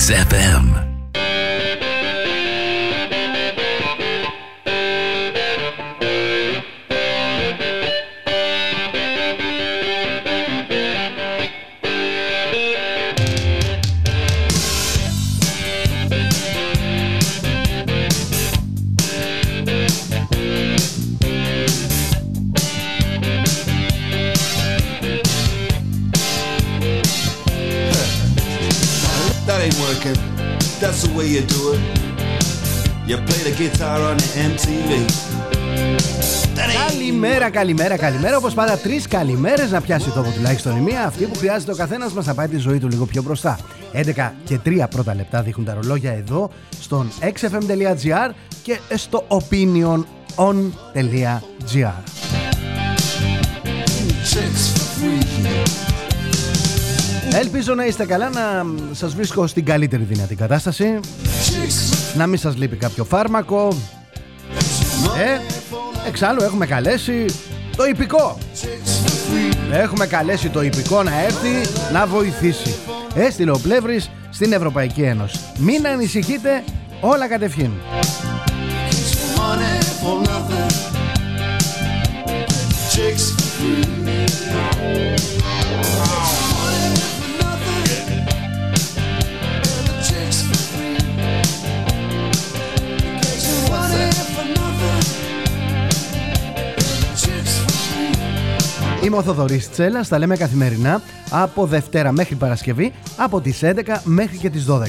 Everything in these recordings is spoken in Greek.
XFM. That's the way you do it. You play the guitar on the MTV. That ain't Καλημέρα, καλημέρα, καλημέρα. Όπως πάντα, τρεις καλημέρες να πιάσει τόπο τουλάχιστον η μία. Αυτή που χρειάζεται ο καθένας μας να πάει τη ζωή του λίγο πιο μπροστά. 11 και 3 πρώτα λεπτά δείχνουν τα ρολόγια εδώ στον xfm.gr και στο opinionon.gr. chicks for free. Ελπίζω να είστε καλά, να σας βρίσκω στην καλύτερη δυνατή κατάσταση, Chicks να μην σας λείπει κάποιο φάρμακο. Ε, εξάλλου έχουμε καλέσει το υπηκό. chicks for free. Έχουμε καλέσει το υπηκό να έρθει να βοηθήσει. Έστειλε ο Πλεύρης στην Ευρωπαϊκή Ένωση. Μην ανησυχείτε, όλα κατευχήν. Money for nothing. Chicks for free. Είμαι ο Θοδωρής Τσέλας, τα λέμε καθημερινά από Δευτέρα μέχρι Παρασκευή από τις 11 μέχρι και τις 12.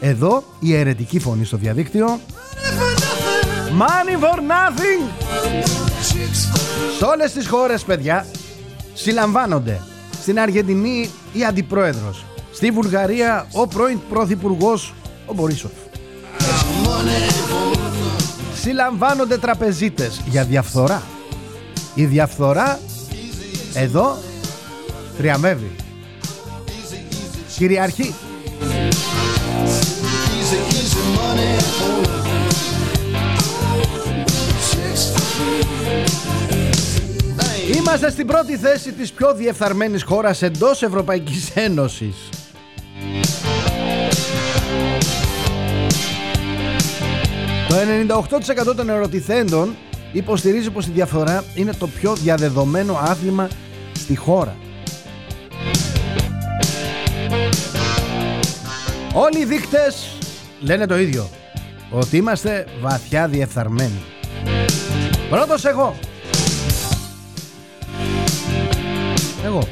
Εδώ η αιρετική φωνή στο διαδίκτυο Money for nothing! Chicks for free. Σε όλες τις χώρες παιδιά συλλαμβάνονται Στην Αργεντινή η Αντιπρόεδρος Στη Βουλγαρία ο πρώην Πρωθυπουργός ο Μπορίσοφ Money for nothing. Συλλαμβάνονται τραπεζίτες για διαφθορά Η διαφθορά εδώ θριαμβεύει Κυριαρχεί Easy, easy money for nothing. Chicks for free. Είμαστε στην πρώτη θέση της πιο διεφθαρμένης χώρας εντός Ευρωπαϊκής Ένωσης. Το 98% των ερωτηθέντων υποστηρίζει πως η διαφθορά είναι το πιο διαδεδομένο άθλημα στη χώρα. Όλοι οι δείκτες λένε το ίδιο, ότι είμαστε βαθιά διεφθαρμένοι. Πρώτος εγώ. Εγώ.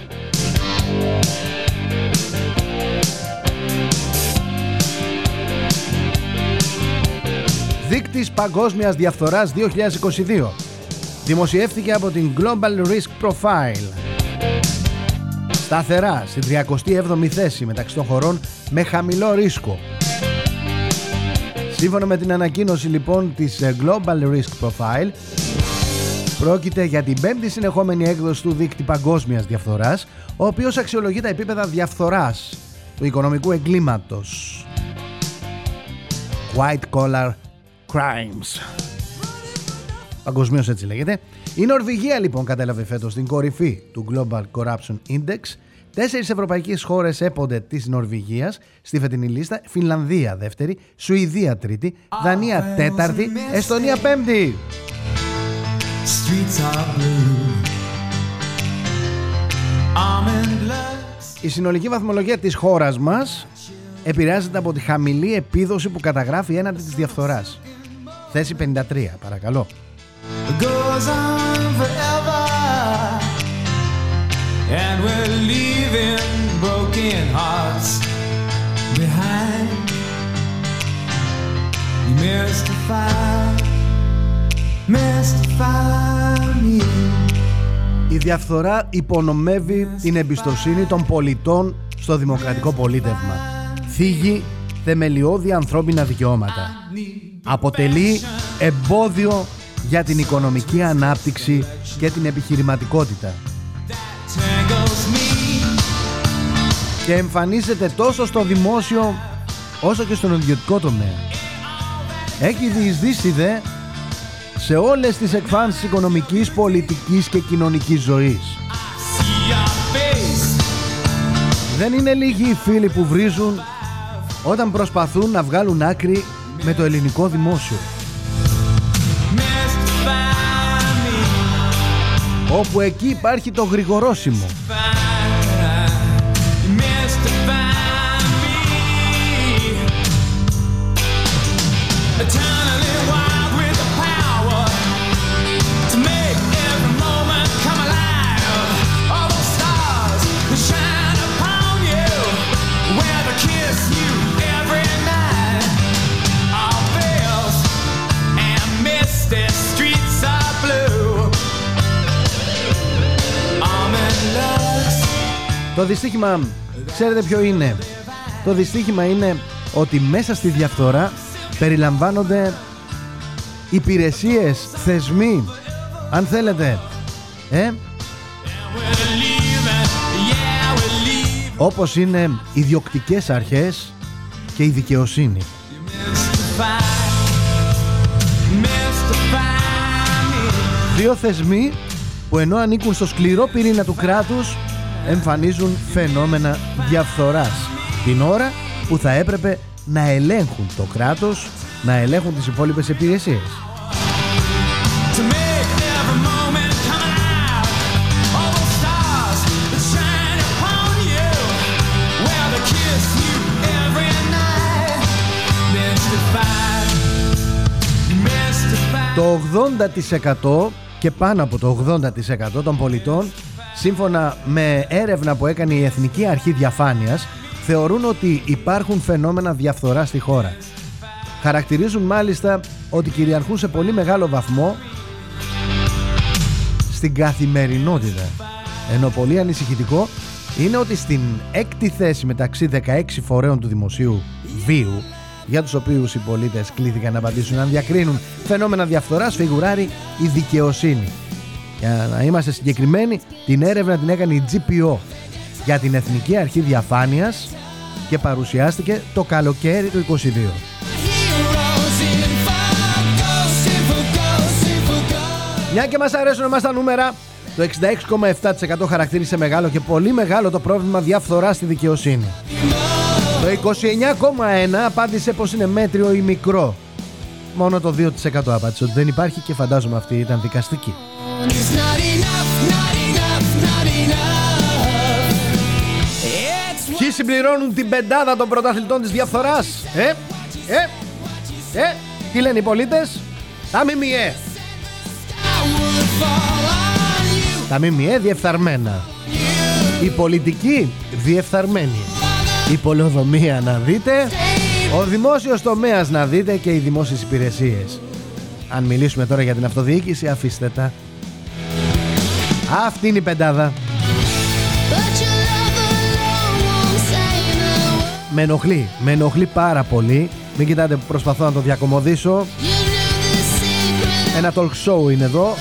Δείκτης παγκόσμιας διαφθοράς 2022 Δημοσιεύτηκε από την Global Risk Profile Σταθερά στη 37η θέση μεταξύ των χωρών με χαμηλό ρίσκο Σύμφωνα με την ανακοίνωση λοιπόν της ε, Global Risk Profile Πρόκειται για την πέμπτη συνεχόμενη έκδοση του δείκτη παγκόσμιας διαφθοράς, ο οποίος αξιολογεί τα επίπεδα διαφθοράς του οικονομικού εγκλήματος. White Collar Crimes. Παγκοσμίως έτσι λέγεται. Η Νορβηγία λοιπόν κατέλαβε φέτος την κορυφή του Global Corruption Index. Τέσσερις ευρωπαϊκές χώρες έπονται της Νορβηγίας στη φετινή λίστα. Φινλανδία δεύτερη, Σουηδία τρίτη, Δανία τέταρτη, Εστονία πέμπτη. Streets are blue. I'm in blood. Η συνολική βαθμολογία της χώρας μας επηρεάζεται από τη χαμηλή επίδοση που καταγράφει έναντι της διαφθοράς. Θέση 53, παρακαλώ. It goes on forever. And we're leaving broken hearts behind. You mystify, mystify me. Η διαφθορά υπονομεύει την εμπιστοσύνη των πολιτών στο δημοκρατικό πολίτευμα. Θίγει θεμελιώδη ανθρώπινα δικαιώματα. Αποτελεί εμπόδιο για την οικονομική ανάπτυξη και την επιχειρηματικότητα. Tangles me. και εμφανίζεται τόσο στο δημόσιο όσο και στον ιδιωτικό τομέα. Έχει διεισδύσει δε σε όλες τις εκφάνσεις οικονομικής, πολιτικής και κοινωνικής ζωής. See your face. Δεν είναι λίγοι οι φίλοι που βρίζουν όταν προσπαθούν να βγάλουν άκρη με το ελληνικό δημόσιο. Όπου εκεί υπάρχει το γρηγορόσιμο. Το δυστύχημα, ξέρετε ποιο είναι; Το δυστύχημα είναι ότι μέσα στη διαφθορά περιλαμβάνονται υπηρεσίες, θεσμοί, αν θέλετε, ε, We're leaving, yeah, we're leaving. όπως είναι οι διοκτικές αρχές και η δικαιοσύνη. Mystify, mystify me. Δύο θεσμοί που ενώ ανήκουν στο σκληρό πυρήνα του κράτους εμφανίζουν φαινόμενα διαφθοράς την ώρα που θα έπρεπε να ελέγχουν το κράτος, να ελέγχουν τις υπόλοιπες υπηρεσίες. To make every moment come alive. All those stars that shine upon you, where they kiss you every night. Mystified, mystified. Το 80% και πάνω από το 80% των πολιτών σύμφωνα με έρευνα που έκανε η Εθνική Αρχή Διαφάνειας θεωρούν ότι υπάρχουν φαινόμενα διαφθορά στη χώρα. Χαρακτηρίζουν μάλιστα ότι κυριαρχούν σε πολύ μεγάλο βαθμό στην καθημερινότητα. Ενώ πολύ ανησυχητικό είναι ότι στην έκτη θέση μεταξύ 16 φορέων του δημοσίου βίου για τους οποίους οι πολίτες κλήθηκαν να απαντήσουν αν διακρίνουν φαινόμενα διαφθοράς φιγουράρει η δικαιοσύνη. Για να είμαστε συγκεκριμένοι, την έρευνα την έκανε η GPO για την Εθνική Αρχή Διαφάνειας και παρουσιάστηκε το καλοκαίρι του 22. Heroes in focus, in focus, in focus. Μια και μας αρέσουν εμάς τα νούμερα, το 66,7% χαρακτήρισε μεγάλο και πολύ μεγάλο το πρόβλημα διαφθορά στη δικαιοσύνη. Το 29,1% απάντησε πως είναι μέτριο ή μικρό. Μόνο το 2% απάντησε ότι δεν υπάρχει και φαντάζομαι αυτή ήταν δικαστική. It's not enough, not enough, not enough. It's Ποιοι συμπληρώνουν την πεντάδα των πρωταθλητών της διαφθοράς; Ε, ε, ε Τι λένε οι πολίτες; Τα ΜΜΕ. I would fall on you. Τα ΜΜΕ διεφθαρμένα. Η πολιτική διεφθαρμένη. Η πολεοδομία να δείτε. Ο δημόσιος τομέας να δείτε και οι δημόσιες υπηρεσίες. Αν μιλήσουμε τώρα για την αυτοδιοίκηση αφήστε τα Αυτή είναι η πεντάδα. But your love alone won't save the world. Με ενοχλεί, με ενοχλεί πάρα πολύ. Μην κοιτάτε που προσπαθώ να το διακομωδήσω. You knew the secret. Ένα talk show είναι εδώ.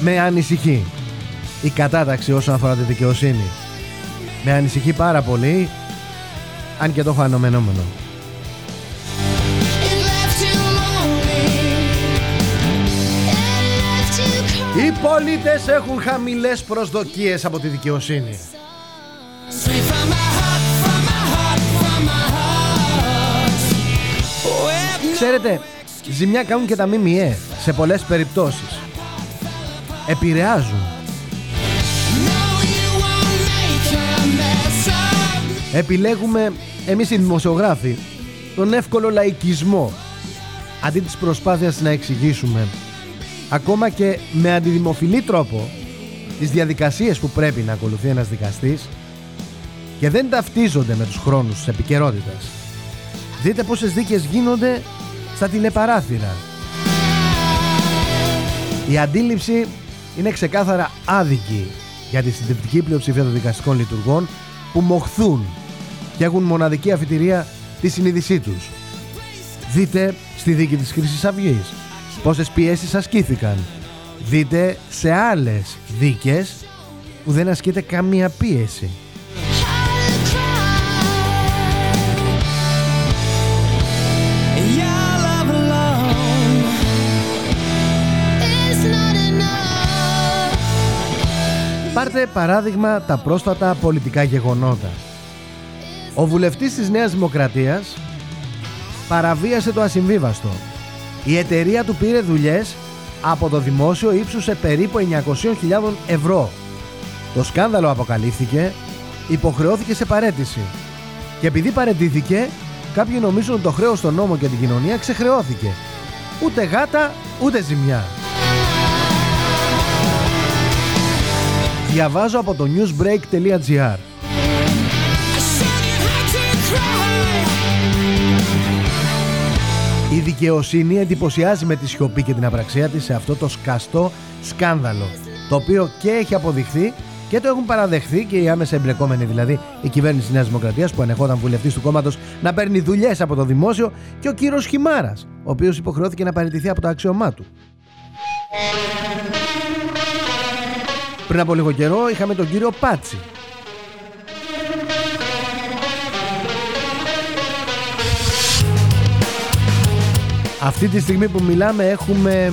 Με ανησυχεί Η κατάταξη όσον αφορά τη δικαιοσύνη. Με ανησυχεί πάρα πολύ Αν και το έχω ανομενόμενο Οι πολίτες έχουν χαμηλές προσδοκίες από τη δικαιοσύνη straight from my heart, from my heart, from my heart. Well, Ξέρετε, ζημιά κάνουν και τα ΜΜΕ σε πολλές περιπτώσεις Επηρεάζουν No, you won't make a mess of me. Επιλέγουμε εμείς οι δημοσιογράφοι τον εύκολο λαϊκισμό αντί της προσπάθειας να εξηγήσουμε ακόμα και με αντιδημοφιλή τρόπο τις διαδικασίες που πρέπει να ακολουθεί ένας δικαστής και δεν ταυτίζονται με τους χρόνους της επικαιρότητας. Δείτε πόσες δίκες γίνονται στα τηλεπαράθυρα. Η αντίληψη είναι ξεκάθαρα άδικη για τη συντριπτική πλειοψηφία των δικαστικών λειτουργών που μοχθούν και έχουν μοναδική αφιτηρία τη συνείδησή τους. Δείτε στη δίκη της Χρυσής Αυγής πόσες πιέσεις ασκήθηκαν; Δείτε σε άλλες δίκες που δεν ασκείται καμία πίεση. How to cry. your love alone. It's not enough. Πάρτε παράδειγμα τα πρόσφατα πολιτικά γεγονότα. Ο βουλευτής της Νέας Δημοκρατίας παραβίασε το ασυμβίβαστο. Η εταιρεία του πήρε δουλειές από το δημόσιο ύψουσε περίπου 900.000 ευρώ. Το σκάνδαλο αποκαλύφθηκε, υποχρεώθηκε σε παρέτηση. Και επειδή παρετήθηκε, κάποιοι νομίζουν ότι το χρέος στον νόμο και την κοινωνία ξεχρεώθηκε. Ούτε γάτα, ούτε ζημιά. Διαβάζω από το newsbreak.gr Η δικαιοσύνη εντυπωσιάζει με τη σιωπή και την απραξία της σε αυτό το σκαστό σκάνδαλο το οποίο και έχει αποδειχθεί και το έχουν παραδεχθεί και οι άμεσα εμπλεκόμενοι, δηλαδή η κυβέρνηση της Νέας Δημοκρατίας που ανεχόταν βουλευτής του κόμματος να παίρνει δουλειές από το δημόσιο και ο κύριος Χιμάρας, ο οποίος υποχρεώθηκε να παραιτηθεί από το αξιωμά του. Πριν από λίγο καιρό είχαμε τον κύριο Πάτσι, Αυτή τη στιγμή που μιλάμε έχουμε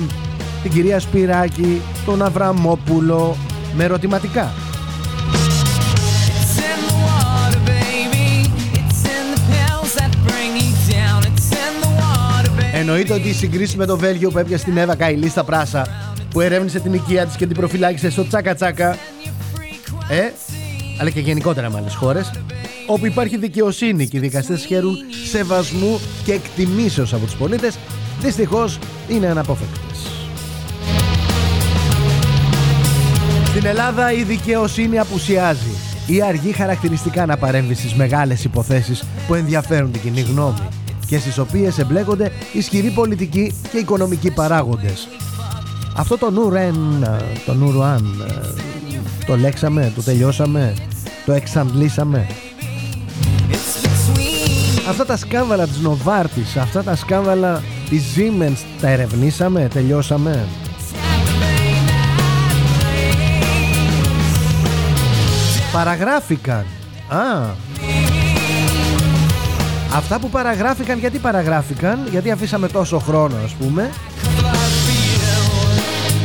την κυρία Σπυράκη, τον Αβραμόπουλο με ερωτηματικά. It's in the water, baby. It's in the pills that bring you down. It's in the water, baby. Εννοείται ότι η συγκρίση με το Βέλγιο που έπιασε την Εύα Καηλή στα πράσα, που ερεύνησε την οικία της και την προφυλάκησε στο τσάκα τσάκα, ε, αλλά και γενικότερα με άλλες χώρες, όπου υπάρχει δικαιοσύνη και οι δικαστές χαίρουν σεβασμού και εκτιμήσεως από τους πολίτες, δυστυχώς είναι αναπόφευκτες. Στην Ελλάδα η δικαιοσύνη απουσιάζει ή αργεί χαρακτηριστικά να παρέμβει στις μεγάλες υποθέσεις που ενδιαφέρουν την κοινή γνώμη και στις οποίες εμπλέκονται ισχυροί πολιτικοί και οικονομικοί παράγοντες. Αυτό το νουρεν, το νουρουάν, το λέξαμε, το τελειώσαμε, το εξαντλήσαμε. It's between Αυτά τα σκάνδαλα της Νοβάρτης, αυτά τα σκάνδαλα της Siemens τα ερευνήσαμε, τελειώσαμε. Παραγράφηκαν. Α. Αυτά που παραγράφηκαν, γιατί παραγράφηκαν, γιατί αφήσαμε τόσο χρόνο ας πούμε.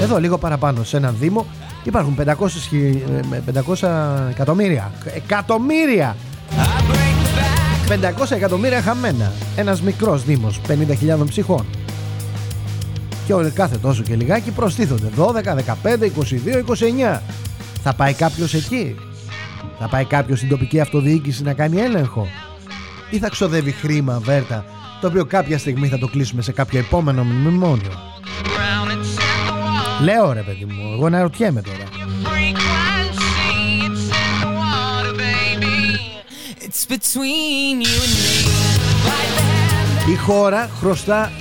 Εδώ λίγο παραπάνω σε έναν δήμο υπάρχουν 500, χι- ε, με 500 εκατομμύρια. Εκατομμύρια! 500 εκατομμύρια χαμένα. Ένας μικρός δήμος 50.000 ψυχών. Και όλοι κάθε τόσο και λιγάκι προστίθονται 12, 15, 22, 29. Θα πάει κάποιος εκεί; Θα πάει κάποιος στην τοπική αυτοδιοίκηση να κάνει έλεγχο; Ή θα ξοδεύει χρήμα βέρτα το οποίο κάποια στιγμή θα το κλείσουμε σε κάποιο επόμενο μνημόνιο; brown. It's in the water. Λέω ρε παιδί μου, εγώ να ρωτιέμαι τώρα. Η χώρα χρωστά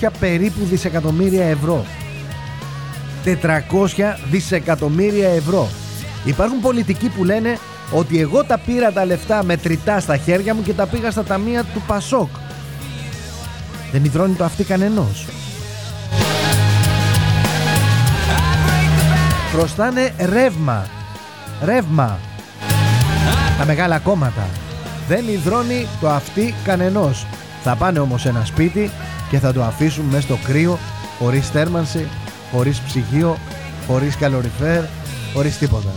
400 περίπου δισεκατομμύρια ευρώ. 400 δισεκατομμύρια ευρώ. Υπάρχουν πολιτικοί που λένε ότι εγώ τα πήρα τα λεφτά μετρητά στα χέρια μου και τα πήγα στα ταμεία του Πασόκ. Δεν υδρώνει το αυτή κανενός. Χρωστάνε ρεύμα. Ρεύμα. Τα μεγάλα κόμματα. Δεν υδρώνει το αυτή κανενός. Θα πάνε όμως σε ένα σπίτι και θα το αφήσουν μέσα στο κρύο, χωρίς θέρμανση, χωρίς ψυγείο, χωρίς καλοριφέρ, χωρίς τίποτα.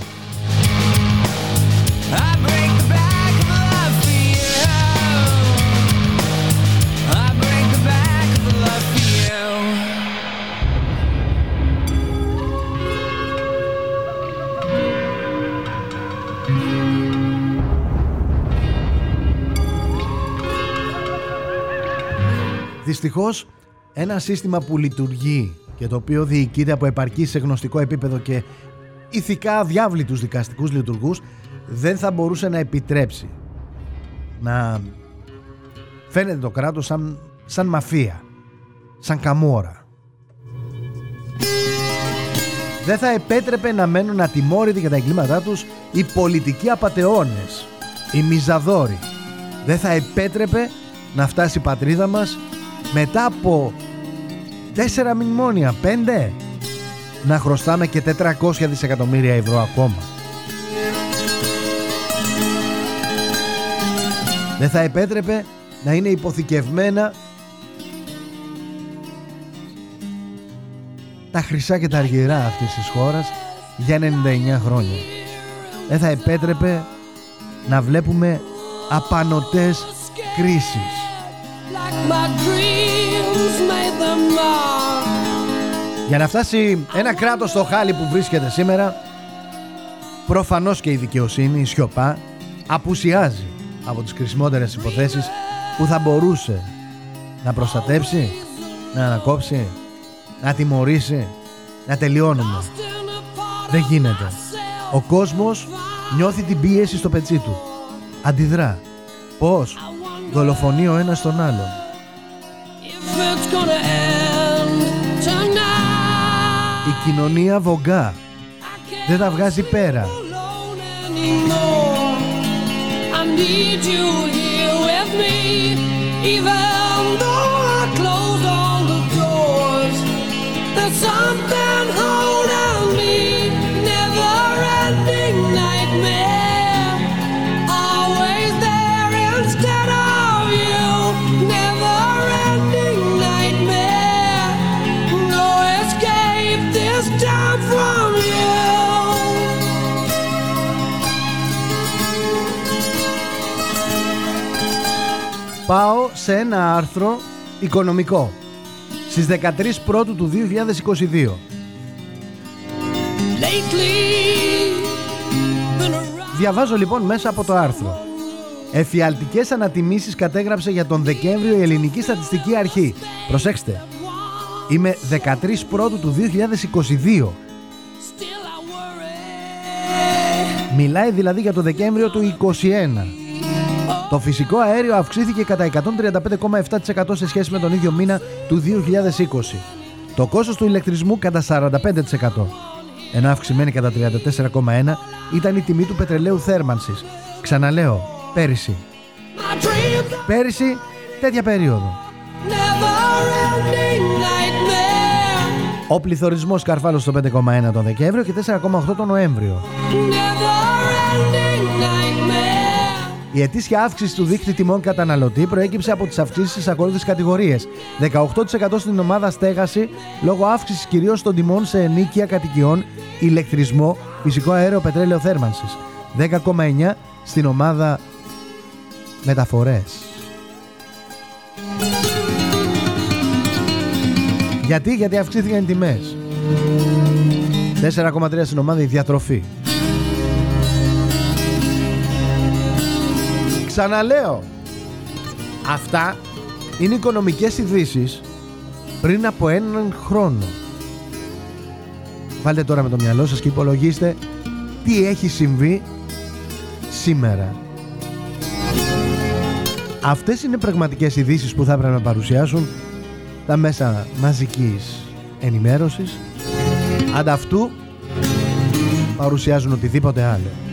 Δυστυχώς, ένα σύστημα που λειτουργεί και το οποίο διοικείται από επαρκή σε γνωστικό επίπεδο και ηθικά αδιάβλητους δικαστικούς λειτουργούς δεν θα μπορούσε να επιτρέψει να φαίνεται το κράτος σαν, σαν μαφία, σαν καμόρα. Δεν θα επέτρεπε να μένουν ατιμόρυτοι για τα εγκλήματά τους οι πολιτικοί απατεώνες, οι μιζαδόροι. Δεν θα επέτρεπε να φτάσει η πατρίδα μας μετά από τέσσερα μνημόνια, πέντε, να χρωστάμε και 400 δισεκατομμύρια ευρώ ακόμα. Δεν θα επέτρεπε να είναι υποθηκευμένα τα χρυσά και τα αργυρά αυτής της χώρας για 99 χρόνια. Δεν θα επέτρεπε να βλέπουμε απανοτές κρίσεις. Για να φτάσει ένα κράτος στο χάλι που βρίσκεται σήμερα, προφανώς και η δικαιοσύνη, η σιωπά, απουσιάζει από τις κρισιμότερες υποθέσεις που θα μπορούσε να προστατέψει, να ανακόψει, να τιμωρήσει, να τελειώνουμε. Δεν γίνεται. Ο κόσμος νιώθει την πίεση στο πετσί του. Αντιδρά. Πώς; Δολοφονεί ο ένας τον άλλον. If it's gonna end tonight, Η κοινωνία βογκά. I can't Δεν τα βγάζει πέρα. alone Πάω σε ένα άρθρο οικονομικό στις 13 Πρώτου του 2022. Lately, been around Διαβάζω λοιπόν μέσα από το άρθρο. Εφιαλτικές ανατιμήσεις κατέγραψε για τον Δεκέμβριο η Ελληνική Στατιστική Αρχή. Προσέξτε, είμαι 13 Πρώτου του 2022. still I worry. Μιλάει δηλαδή για το Δεκέμβριο του 2021. Το φυσικό αέριο αυξήθηκε κατά 135,7% σε σχέση με τον ίδιο μήνα του 2020. Το κόστος του ηλεκτρισμού κατά 45%. Ενώ αυξημένη κατά 34,1% ήταν η τιμή του πετρελαίου θέρμανσης. Ξαναλέω, πέρυσι. My dreams are Πέρυσι, τέτοια περίοδο. never-ending nightmare. Ο πληθωρισμός καρφάλωσε στο 5,1 τον Δεκέμβριο και 4,8 τον Νοέμβριο. Never-ending nightmare. Η ετήσια αύξηση του δίκτυ τιμών καταναλωτή προέκυψε από τις αυξήσεις στις ακόλουθε κατηγορίες. 18% στην ομάδα στέγαση λόγω αύξησης κυρίως των τιμών σε ενίκεια κατοικιών, ηλεκτρισμό, φυσικό αέριο, πετρέλαιο θέρμανσης. 10,9% στην ομάδα μεταφορές. Γιατί, γιατί αυξήθηκαν οι τιμές. 4,3% στην ομάδα η διατροφή. Ξαναλέω, αυτά είναι οικονομικές ειδήσεις πριν από έναν χρόνο. Βάλτε τώρα με το μυαλό σας και υπολογίστε τι έχει συμβεί σήμερα. Αυτές είναι πραγματικές ειδήσεις που θα έπρεπε να παρουσιάσουν τα μέσα μαζικής ενημέρωσης. Ανταυτού παρουσιάζουν οτιδήποτε άλλο.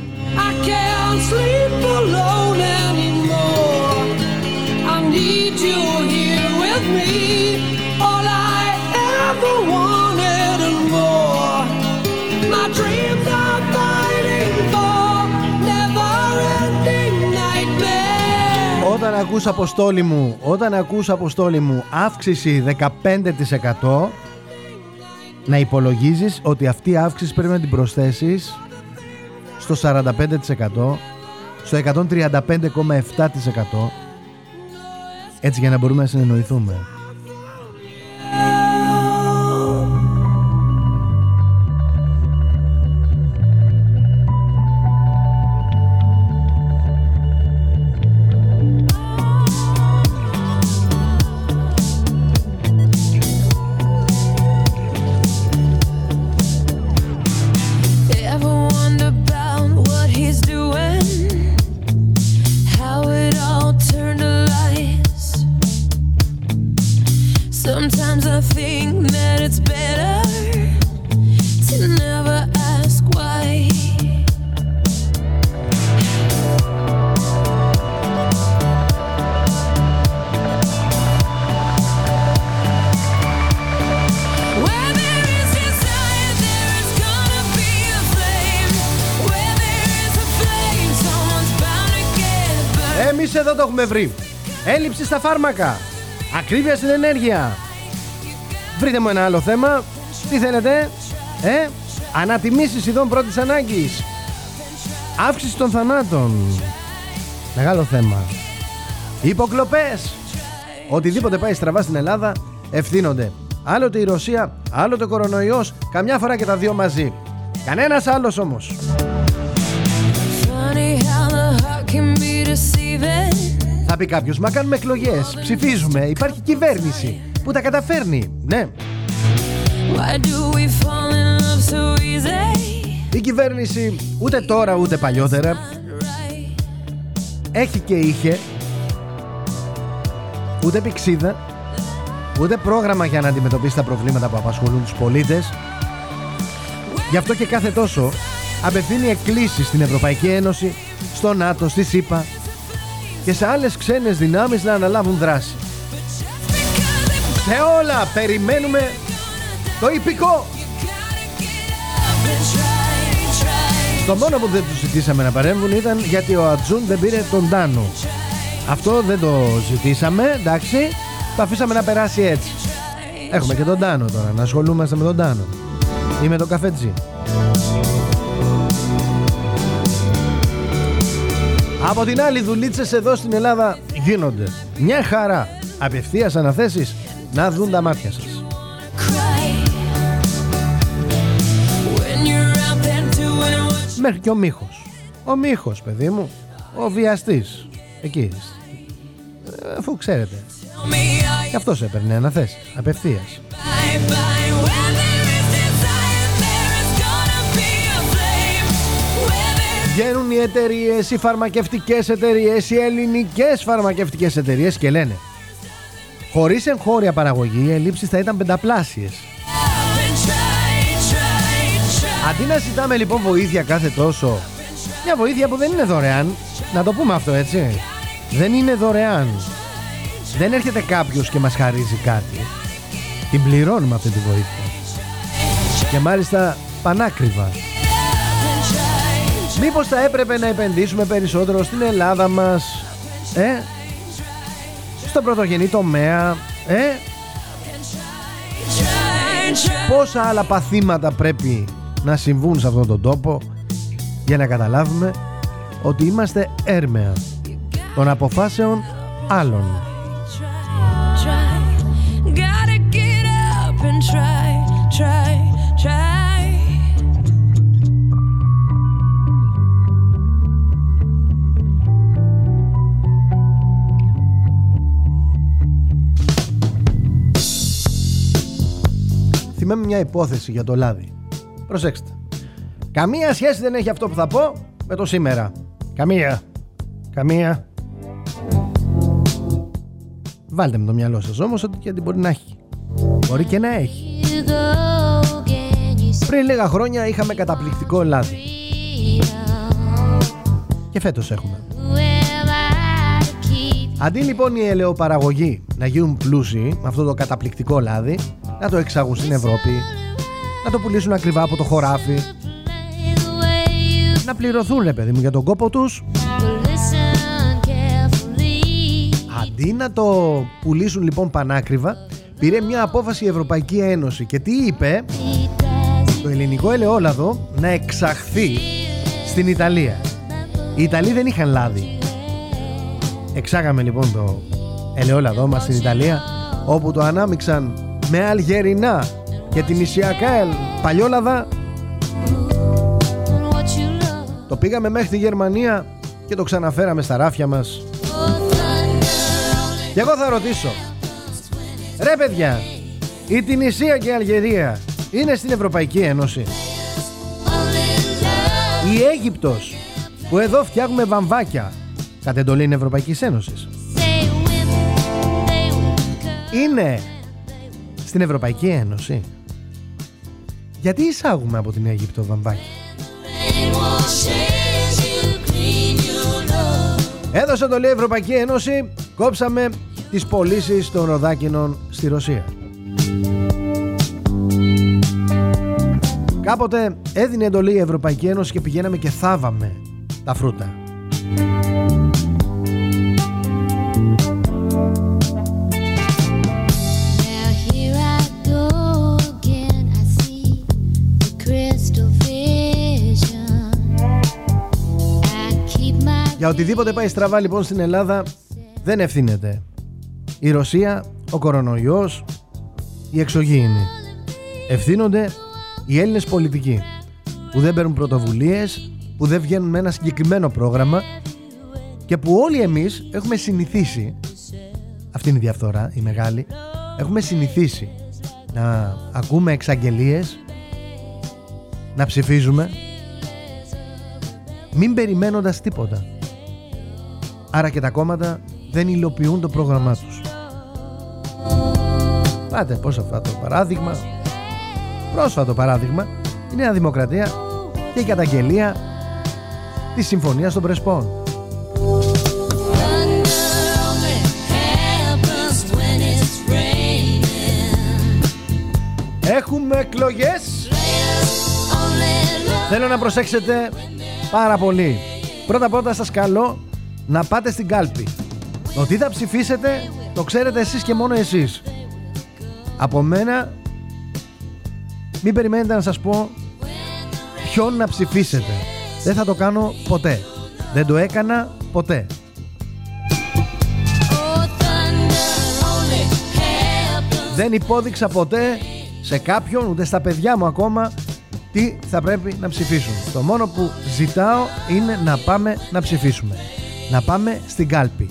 Όταν ακούς αποστόλη μου, όταν ακούς αποστόλη μου αύξηση 15% να υπολογίζεις ότι αυτή η αύξηση πρέπει να την προσθέσεις στο 45% στο 135,7% έτσι για να μπορούμε να συνεννοηθούμε. Στα φάρμακα. Ακρίβειας στην ενέργεια. Βρείτε μου ένα άλλο θέμα. Τι θέλετε. Ε, ανατιμήσεις ειδών πρώτης ανάγκης. Αύξηση των θανάτων. Μεγάλο θέμα. Υποκλοπές. Οτιδήποτε πάει στραβά στην Ελλάδα ευθύνονται. Άλλοτε η Ρωσία, άλλοτε ο κορονοϊός, καμιά φορά και τα δύο μαζί. Κανένας άλλος όμως. Funny how the heart can be deceiving. Θα πει κάποιος, μα κάνουμε εκλογές. Ψηφίζουμε. Υπάρχει κυβέρνηση που τα καταφέρνει. Ναι. Why do we fall in love so easy? Η κυβέρνηση ούτε τώρα ούτε παλιότερα Right. έχει και είχε ούτε πηξίδα ούτε πρόγραμμα για να αντιμετωπίσει τα προβλήματα που απασχολούν τους πολίτες. Γι' αυτό και κάθε τόσο απευθύνει εκκλήσεις στην Ευρωπαϊκή Ένωση, στο ΝΑΤΟ, στη ΣΥΠΑ και σε άλλες ξένες δυνάμεις να αναλάβουν δράση. Σε όλα περιμένουμε το υπηκό. Το μόνο που δεν τους ζητήσαμε να παρέμβουν ήταν γιατί ο Ατζούν δεν πήρε τον Τάνο. Αυτό δεν το ζητήσαμε, εντάξει. Το αφήσαμε να περάσει έτσι. Έχουμε και τον Τάνο τώρα, να ασχολούμαστε με τον Τάνο. Ή με τον καφέτζι. Από την άλλη δουλίτσες εδώ στην Ελλάδα γίνονται. Μια χαρά. Απευθείας αναθέσεις να δουν τα μάτια σας. Cry. When you're out there doing what you Μέχρι και ο Μίχος. Ο Μίχος, παιδί μου. Ο βιαστής. Εκεί. Ε, Αφού ξέρετε. tell me how Και αυτός έπαιρνε αναθέσεις. Απευθείας. Bye bye. Οι εταιρείες, οι φαρμακευτικές εταιρείες, οι ελληνικές φαρμακευτικές εταιρείες και λένε Χωρίς εγχώρια παραγωγή, οι ελλείψεις θα ήταν πενταπλάσιες. been try, try, try. Αντί να ζητάμε λοιπόν βοήθεια κάθε τόσο, μια βοήθεια που δεν είναι δωρεάν, να το πούμε αυτό έτσι, δεν είναι δωρεάν. Δεν έρχεται κάποιος και μας χαρίζει κάτι. Την πληρώνουμε αυτή τη βοήθεια. Και μάλιστα πανάκριβα. Μήπως θα έπρεπε να επενδύσουμε περισσότερο στην Ελλάδα μας, ε, στον πρωτογενή τομέα, ε, Try, try. πόσα άλλα παθήματα πρέπει να συμβούν σε αυτόν τον τόπο για να καταλάβουμε ότι είμαστε έρμεα των αποφάσεων άλλων. Try, try. Gotta get up and try, try, try. Θυμάμαι μια υπόθεση για το λάδι. Προσέξτε. Καμία σχέση δεν έχει αυτό που θα πω με το σήμερα. Καμία. Καμία. Βάλτε με το μυαλό σας όμως ότι γιατί μπορεί να έχει. Μπορεί και να έχει. You go again, you Πριν λίγα χρόνια είχαμε καταπληκτικό λάδι. see Και φέτος έχουμε. who am I to keep Αντί λοιπόν οι ελαιοπαραγωγοί να γίνουν πλούσιοι με αυτό το καταπληκτικό λάδι, να το εξάγουν στην Ευρώπη, να το πουλήσουν ακριβά από το χωράφι, the way you να πληρωθούν ρε παιδί μου για τον κόπο τους, will listen carefully? αντί να το πουλήσουν λοιπόν πανάκριβα, πήρε μια απόφαση η Ευρωπαϊκή Ένωση και τι είπε, It does το ελληνικό ελαιόλαδο να εξαχθεί στην Ιταλία. Οι Ιταλοί δεν είχαν λάδι. Εξάγαμε λοιπόν το ελαιόλαδό μας στην Ιταλία όπου το ανάμιξαν με αλγερινά και την νησιακά ελ- παλιόλαδα what you love. το πήγαμε μέχρι τη Γερμανία και το ξαναφέραμε στα ράφια μας Oh, thunder και εγώ θα ρωτήσω ρε παιδιά η Τινησία και η Αλγερία είναι στην Ευρωπαϊκή Ένωση; Only love. η Αίγυπτος που εδώ φτιάχνουμε βαμβάκια κατ' εντολή Ευρωπαϊκής Ένωσης; Say women, they will come. είναι στην Ευρωπαϊκή Ένωση γιατί εισάγουμε από την Αίγυπτο βαμβάκια It won't change you, clean you love. έδωσε το λέει η Ευρωπαϊκή Ένωση κόψαμε τις πωλήσεις των ροδάκινων στη Ρωσία Κάποτε έδινε εντολή η Ευρωπαϊκή Ένωση και πηγαίναμε και θάβαμε τα φρούτα. Για Για οτιδήποτε πάει στραβά λοιπόν στην Ελλάδα δεν ευθύνεται. Η Ρωσία, ο κορονοϊός, οι εξωγήινοι. Ευθύνονται οι Έλληνες πολιτικοί που δεν παίρνουν πρωτοβουλίες, που δεν βγαίνουν με ένα συγκεκριμένο πρόγραμμα και που όλοι εμείς έχουμε συνηθίσει αυτή είναι η διαφθορά, η μεγάλη έχουμε συνηθίσει να ακούμε εξαγγελίες να ψηφίζουμε μην περιμένοντας τίποτα άρα και τα κόμματα δεν υλοποιούν το πρόγραμμά τους. Πάτε πώς αυτό το παράδειγμα πρόσφατο παράδειγμα η Νέα Δημοκρατία και η καταγγελία της Συμφωνίας των Πρεσπών. Thunder only happens when it's raining. Έχουμε εκλογές. Only love Θέλω να προσέξετε πάρα πολύ. Πρώτα πρώτα σας καλώ να πάτε στην κάλπη. Το τι θα ψηφίσετε το ξέρετε εσείς και μόνο εσείς. Από μένα μην περιμένετε να σας πω ποιον να ψηφίσετε. Δεν θα το κάνω ποτέ. Δεν το έκανα ποτέ. Oh thunder only happens Δεν υπόδειξα ποτέ σε κάποιον ούτε στα παιδιά μου ακόμα τι θα πρέπει να ψηφίσουν. Το μόνο που ζητάω είναι να πάμε να ψηφίσουμε. Να πάμε στην κάλπη.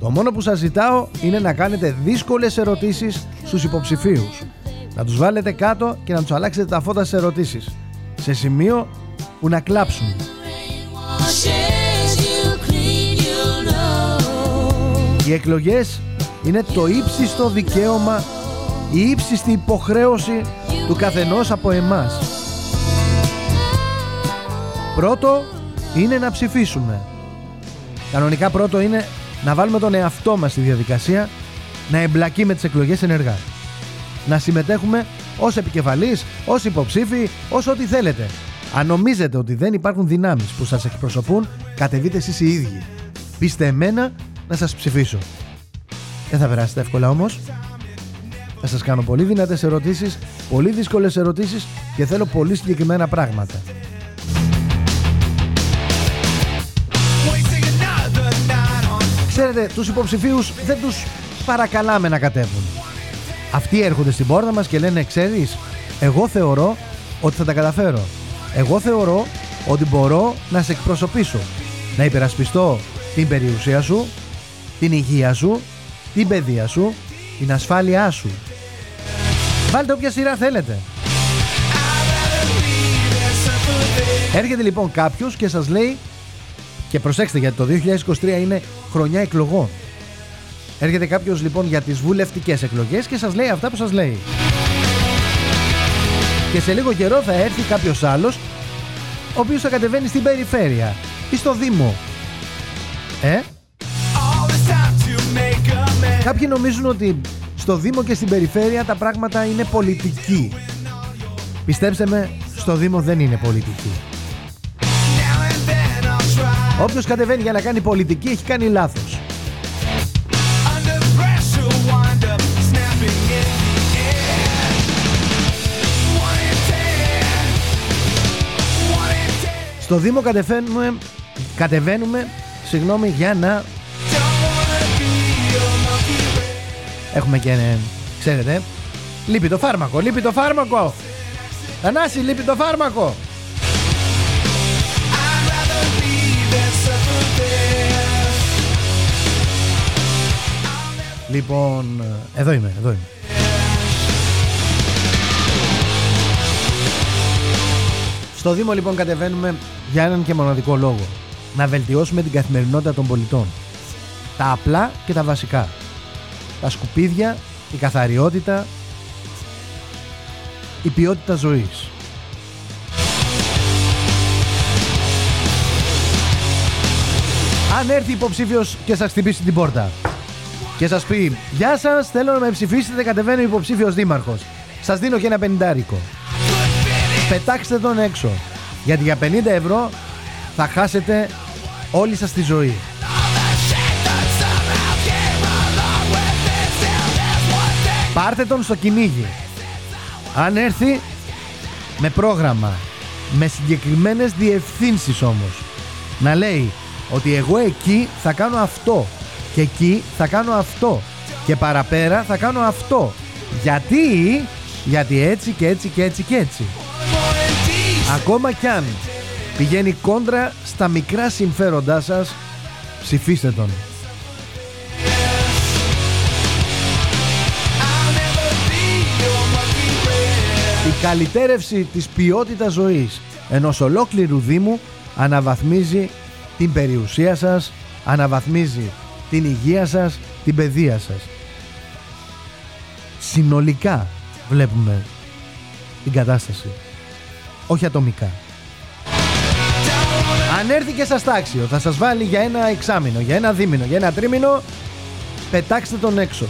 Το μόνο που σας ζητάω είναι να κάνετε δύσκολες ερωτήσεις στους υποψηφίους. Να τους βάλετε κάτω και να τους αλλάξετε τα φώτα σε ερωτήσεις. Σε σημείο που να κλάψουν. washes you clean, you know. Οι εκλογές είναι το ύψιστο δικαίωμα, η ύψιστη υποχρέωση του καθενός από εμάς. Πρώτο είναι να ψηφίσουμε. Κανονικά πρώτο είναι να βάλουμε τον εαυτό μας στη διαδικασία να εμπλακεί με τις εκλογές ενεργά. Να συμμετέχουμε ως επικεφαλής, ως υποψήφοι, ως ό,τι θέλετε. Αν νομίζετε ότι δεν υπάρχουν δυνάμεις που σας εκπροσωπούν, κατεβείτε εσείς οι ίδιοι. Πείστε εμένα να σας ψηφίσω. Δεν θα περάσετε εύκολα όμως. Θα σας κάνω πολύ δυνατές ερωτήσεις, πολύ δύσκολες ερωτήσεις και θέλω πολύ συγκεκριμένα πράγματα. Ξέρετε, τους υποψηφίους δεν τους παρακαλάμε να κατέβουν. Αυτοί έρχονται στην πόρτα μας και λένε, ξέρεις, εγώ θεωρώ ότι θα τα καταφέρω. Εγώ θεωρώ ότι μπορώ να σε εκπροσωπήσω. Να υπερασπιστώ την περιουσία σου, την υγεία σου, την παιδεία σου, την ασφάλειά σου. Βάλτε όποια σειρά θέλετε. Έρχεται λοιπόν κάποιος και σας λέει και προσέξτε γιατί το 2023 είναι χρονιά εκλογών. Έρχεται κάποιος λοιπόν για τις βουλευτικές εκλογές και σας λέει αυτά που σας λέει. Και σε λίγο καιρό θα έρθει κάποιος άλλος ο οποίος θα κατεβαίνει στην περιφέρεια ή στο Δήμο. Ε, all this time to make a man. κάποιοι νομίζουν ότι στο Δήμο και στην περιφέρεια τα πράγματα είναι πολιτική. Πιστέψτε με, στο Δήμο δεν είναι πολιτική. Now and then I'll try. Όποιος κατεβαίνει για να κάνει πολιτική έχει κάνει λάθος. Under pressure, wind up snapping in the air. One in ten. One in ten. Στο Δήμο κατεβαίνουμε, κατεβαίνουμε συγγνώμη, για να Don't wanna be a monkey red. έχουμε και, ε, ξέρετε, λείπει το φάρμακο, λείπει το φάρμακο. Θανάση, λείπει το φάρμακο. Λοιπόν, ε, εδώ είμαι, εδώ είμαι. Στο Δήμο λοιπόν κατεβαίνουμε για έναν και μοναδικό λόγο. Να βελτιώσουμε την καθημερινότητα των πολιτών. Τα απλά και τα βασικά. Τα σκουπίδια, η καθαριότητα, η ποιότητα ζωής. Αν έρθει υποψήφιος και σας χτυπήσει την πόρτα και σας πει «Γεια σας, θέλω να με ψηφίσετε, κατεβαίνει ο υποψήφιος δήμαρχος. Σας δίνω και ένα πενιντάρικο. Πετάξτε τον έξω. Γιατί για 50 ευρώ θα χάσετε όλη σας τη ζωή. Πάρτε τον στο κυνήγι. Αν έρθει με πρόγραμμα, με συγκεκριμένες διευθύνσεις όμως, να λέει Ότι εγώ εκεί θα κάνω αυτό και εκεί θα κάνω αυτό και παραπέρα θα κάνω αυτό. Γιατί, γιατί έτσι και έτσι και έτσι και έτσι. Ακόμα κι αν πηγαίνει κόντρα στα μικρά συμφέροντά σας, ψηφίστε τον. Η καλυτέρευση της ποιότητας ζωής ενός ολόκληρου Δήμου αναβαθμίζει την περιουσία σας, αναβαθμίζει την υγεία σας, την παιδεία σας. Συνολικά βλέπουμε την κατάσταση, όχι ατομικά. Αν έρθει και σας τάξιο, θα σας βάλει για ένα εξάμηνο, για ένα δίμηνο, για ένα τρίμηνο, πετάξτε τον έξω.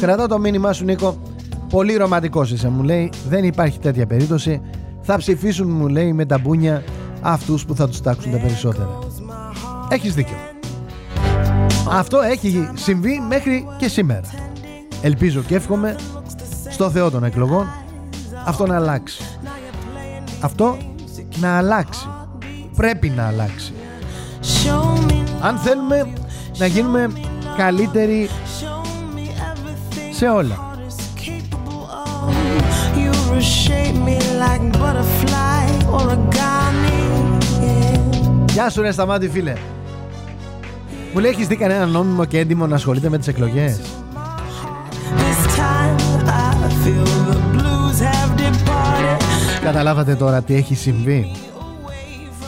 Κρατάω το μήνυμά σου Νίκο Πολύ ρομαντικός είσαι μου λέει. Δεν υπάρχει τέτοια περίπτωση. Θα ψηφίσουν μου λέει με τα μπούνια Αυτούς που θα τους τάξουν τα περισσότερα. Έχεις δίκιο. Αυτό έχει συμβεί μέχρι και σήμερα. Ελπίζω και εύχομαι Στο Θεό των εκλογών Αυτό να αλλάξει. Αυτό να αλλάξει. Πρέπει να αλλάξει. Αν θέλουμε να γίνουμε καλύτεροι σε όλα. You reshape me like butterfly origami. Yeah. Γεια σου ρε Σταμάτη φίλε. Μου λέει έχεις δει κανένα νόμιμο και έντιμο να ασχολείται με τις εκλογές; This time I feel the blues have departed. Καταλάβατε τώρα τι έχει συμβεί;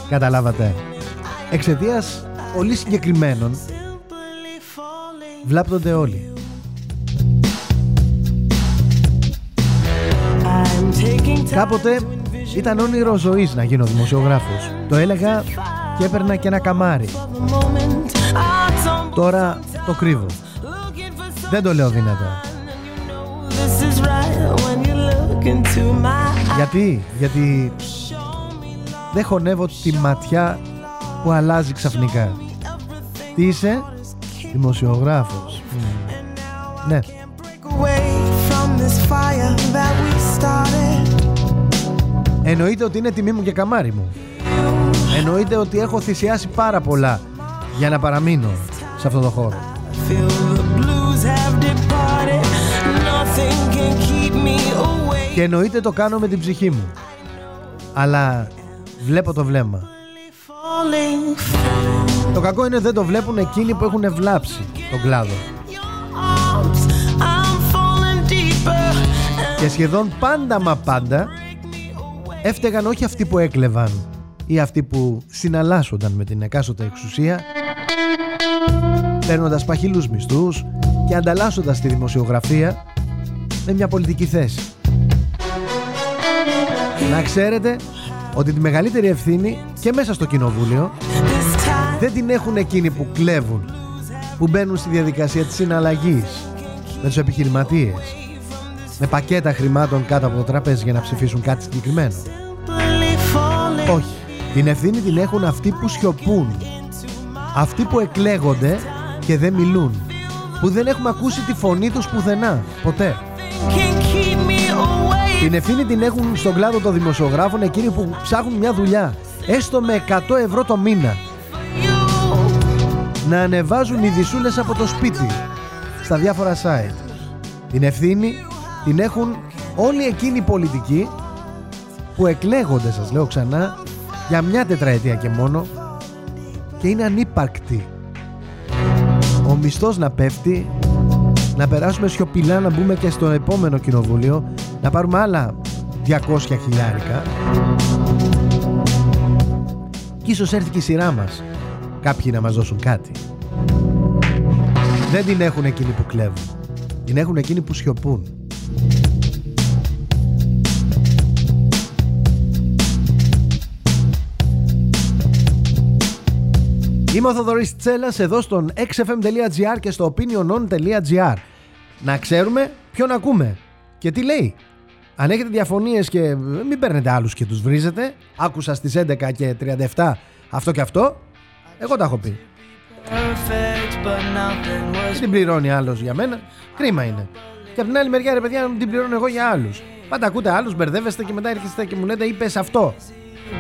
Καταλάβατε. Εξαιτίας πολύ συγκεκριμένων Simply falling. βλάπτονται όλοι. Κάποτε to envision ήταν όνειρο ζωής να γίνω δημοσιογράφος. Το έλεγα και έπαιρνα και ένα καμάρι. the moment. I don't Τώρα το κρύβω. looking for Δεν το λέω δυνατά. something and you know this is right when you look into my eyes. Γιατί, γιατί δεν χωνεύω τη ματιά που αλλάζει ξαφνικά. Τι είσαι, δημοσιογράφος. Μμμ. Ναι, εννοείται ότι είναι τιμή μου και καμάρι μου. Εννοείται ότι έχω θυσιάσει πάρα πολλά για να παραμείνω σε αυτό το χώρο. Feel the blues have departed. Nothing can keep me away. Και εννοείται το κάνω με την ψυχή μου. Αλλά βλέπω το βλέμμα. Falling Το κακό είναι δεν το βλέπουν εκείνοι που έχουν βλάψει τον κλάδο. arms. I'm falling deeper. Και σχεδόν πάντα μα πάντα έφταιγαν όχι αυτοί που έκλεβαν ή αυτοί που συναλλάσσονταν με την εκάστοτε εξουσία παίρνοντας παχύλους μισθούς και ανταλλάσσοντας τη δημοσιογραφία με μια πολιτική θέση. Να ξέρετε ότι τη μεγαλύτερη ευθύνη και μέσα στο κοινοβούλιο This time δεν την έχουν εκείνοι που κλέβουν, που μπαίνουν στη διαδικασία της συναλλαγής με τους επιχειρηματίες, με πακέτα χρημάτων κάτω από το τραπέζι για να ψηφίσουν κάτι συγκεκριμένο. simply falling. Όχι. Την ευθύνη την έχουν αυτοί που σιωπούν. Αυτοί που εκλέγονται και δεν μιλούν. Που δεν έχουμε ακούσει τη φωνή τους πουθενά. Ποτέ. Can keep me away. Την ευθύνη την έχουν στον κλάδο των δημοσιογράφων εκείνοι που ψάχνουν μια δουλειά. Έστω με 100 ευρώ το μήνα. You. Να ανεβάζουν ειδισούλες από το σπίτι. Στα διάφορα site. Την ευθύνη την έχουν όλοι εκείνοι οι πολιτικοί που εκλέγονται σας λέω ξανά για μια τετραετία και μόνο και είναι ανύπαρκτοι. Ο μισθός να πέφτει να περάσουμε σιωπηλά να μπούμε και στο επόμενο κοινοβούλιο να πάρουμε άλλα 200 χιλιάρικα και ίσως έρθει και η σειρά μας κάποιοι να μας δώσουν κάτι. Δεν την έχουν εκείνοι που κλέβουν. Την έχουν εκείνοι που σιωπούν. Είμαι ο Θοδωρής Τσέλας εδώ στον xfm.gr και στο opinionon.gr Να ξέρουμε ποιον ακούμε και τι λέει. Αν έχετε διαφωνίες και μην παίρνετε άλλους και τους βρίζετε. Άκουσα στις 11 και 37 αυτό και αυτό. Εγώ τα έχω πει. Perfect, but nothing was Δεν την πληρώνει άλλος για μένα. Κρίμα είναι Και από την άλλη μεριά, ρε παιδιά, να την πληρώνω εγώ για άλλους. Πάντα ακούτε άλλους, μπερδεύεστε και μετά έρχεστε και μου λέτε, είπες αυτό.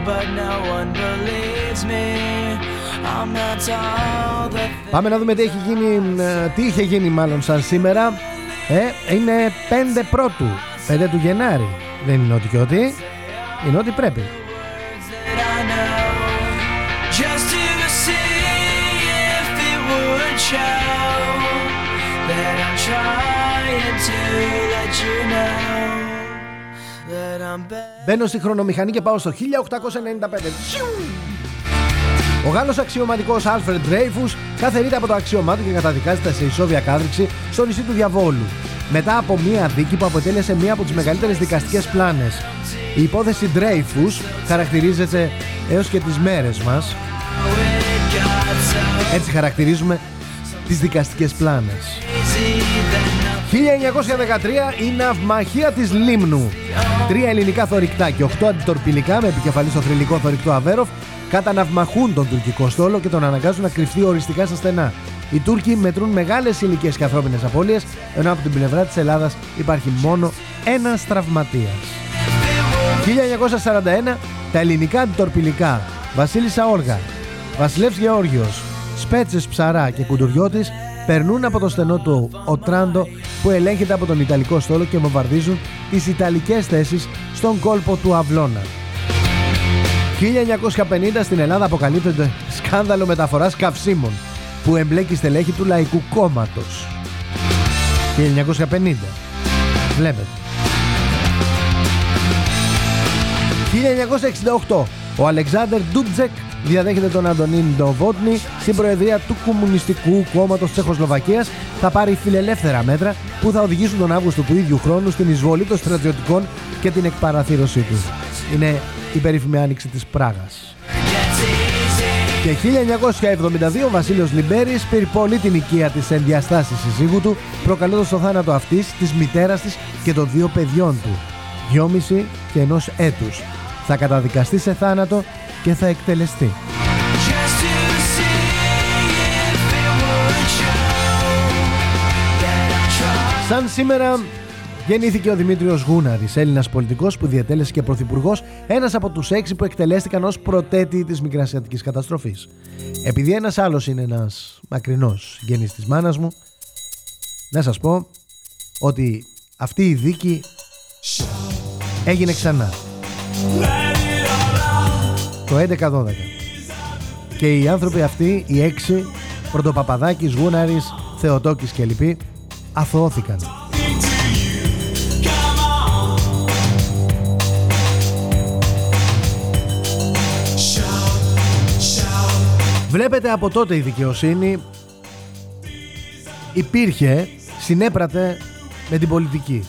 But no one believes me. I'm not all the Πάμε να δούμε τι έχει γίνει, ε, τι είχε γίνει μάλλον σαν σήμερα. Ε, είναι 5 πρώτου, 5 του Γενάρη. Δεν είναι ότι και ότι, είναι ότι πρέπει. Μπαίνω στη χρονομηχανή και πάω στο 1895. Τσιου! Ο Γάλλος αξιωματικός Άλφρεντ Dreyfus καθερείται από το αξιωμά του και καταδικάζεται σε ισόβια κάθριξη στο νησί του Διαβόλου. Μετά από μία δίκη που αποτέλεσε μία από τις μεγαλύτερες δικαστικές πλάνες. Η υπόθεση Dreyfus χαρακτηρίζεται έως και τις μέρες μας. Έτσι χαρακτηρίζουμε τις δικαστικές πλάνες. 1913 η ναυμαχία της Λίμνου. Τρία ελληνικά θωρηκτά και οχτώ αντιτορπιλικά με επικεφαλή στο θρηλυκό θωρηκτό Αβέροφ καταναυμαχούν τον τουρκικό στόλο και τον αναγκάζουν να κρυφτεί οριστικά στα στενά. Οι Τούρκοι μετρούν μεγάλες ηλικίες και ανθρώπινες απώλειες, ενώ από την πλευρά της Ελλάδας υπάρχει μόνο ένας τραυματίας. 1941 τα ελληνικά αντιτορπιλικά Βασίλισσα Σαόργα, Βασιλεύς Γεώργιος, Σπέτσες Ψαρά και Κουντουριώτης περνούν από το στενό του Οτράντο που ελέγχεται από τον Ιταλικό στόλο και βομβαρδίζουν τις Ιταλικές θέσεις στον κόλπο του Αυλώνα. 1950 στην Ελλάδα αποκαλύπτεται σκάνδαλο μεταφοράς καυσίμων που εμπλέκει στελέχη του Λαϊκού Κόμματος. 1950. Βλέπετε. 1968. Ο Αλεξάνδρ Ντούμπτζεκ διαδέχεται τον Αντωνίν Ντοβότνη στην προεδρία του Κομμουνιστικού Κόμματος Τσεχοσλοβακίας θα πάρει φιλελεύθερα μέτρα που θα οδηγήσουν τον Αύγουστο του ίδιου χρόνου στην εισβολή των στρατιωτικών και την εκπαραθύρωσή τους. Είναι η περίφημη άνοιξη της Πράγας. Και 1972 ο Βασίλειος Λιμπέρης πυρπολεί την οικία της εν διαστάσεις σύζυγου του προκαλώντας το θάνατο αυτής, της μητέρας της και των δύο παιδιών του. Δυόμιση και ενός έτους. Θα καταδικαστεί σε θάνατο και θα εκτελεστεί. Just to see if it would show that I'm trying. Σαν σήμερα γεννήθηκε ο Δημήτριος Γούναρης, Έλληνας πολιτικός που διατέλεσε και πρωθυπουργός, ένας από τους έξι που εκτελέστηκαν ως προτέτη της μικρασιατικής καταστροφής. Επειδή ένας άλλος είναι ένας μακρινός γέννης της μάνας μου, να σας πω ότι αυτή η δίκη έγινε ξανά. Το 11-12. Και οι άνθρωποι αυτοί, οι έξι, Πρωτοπαπαδάκης, Γούναρης, Θεοτόκης και λοιποί, αθωώθηκαν. Βλέπετε από τότε η δικαιοσύνη υπήρχε, συνέπρατε με την πολιτική.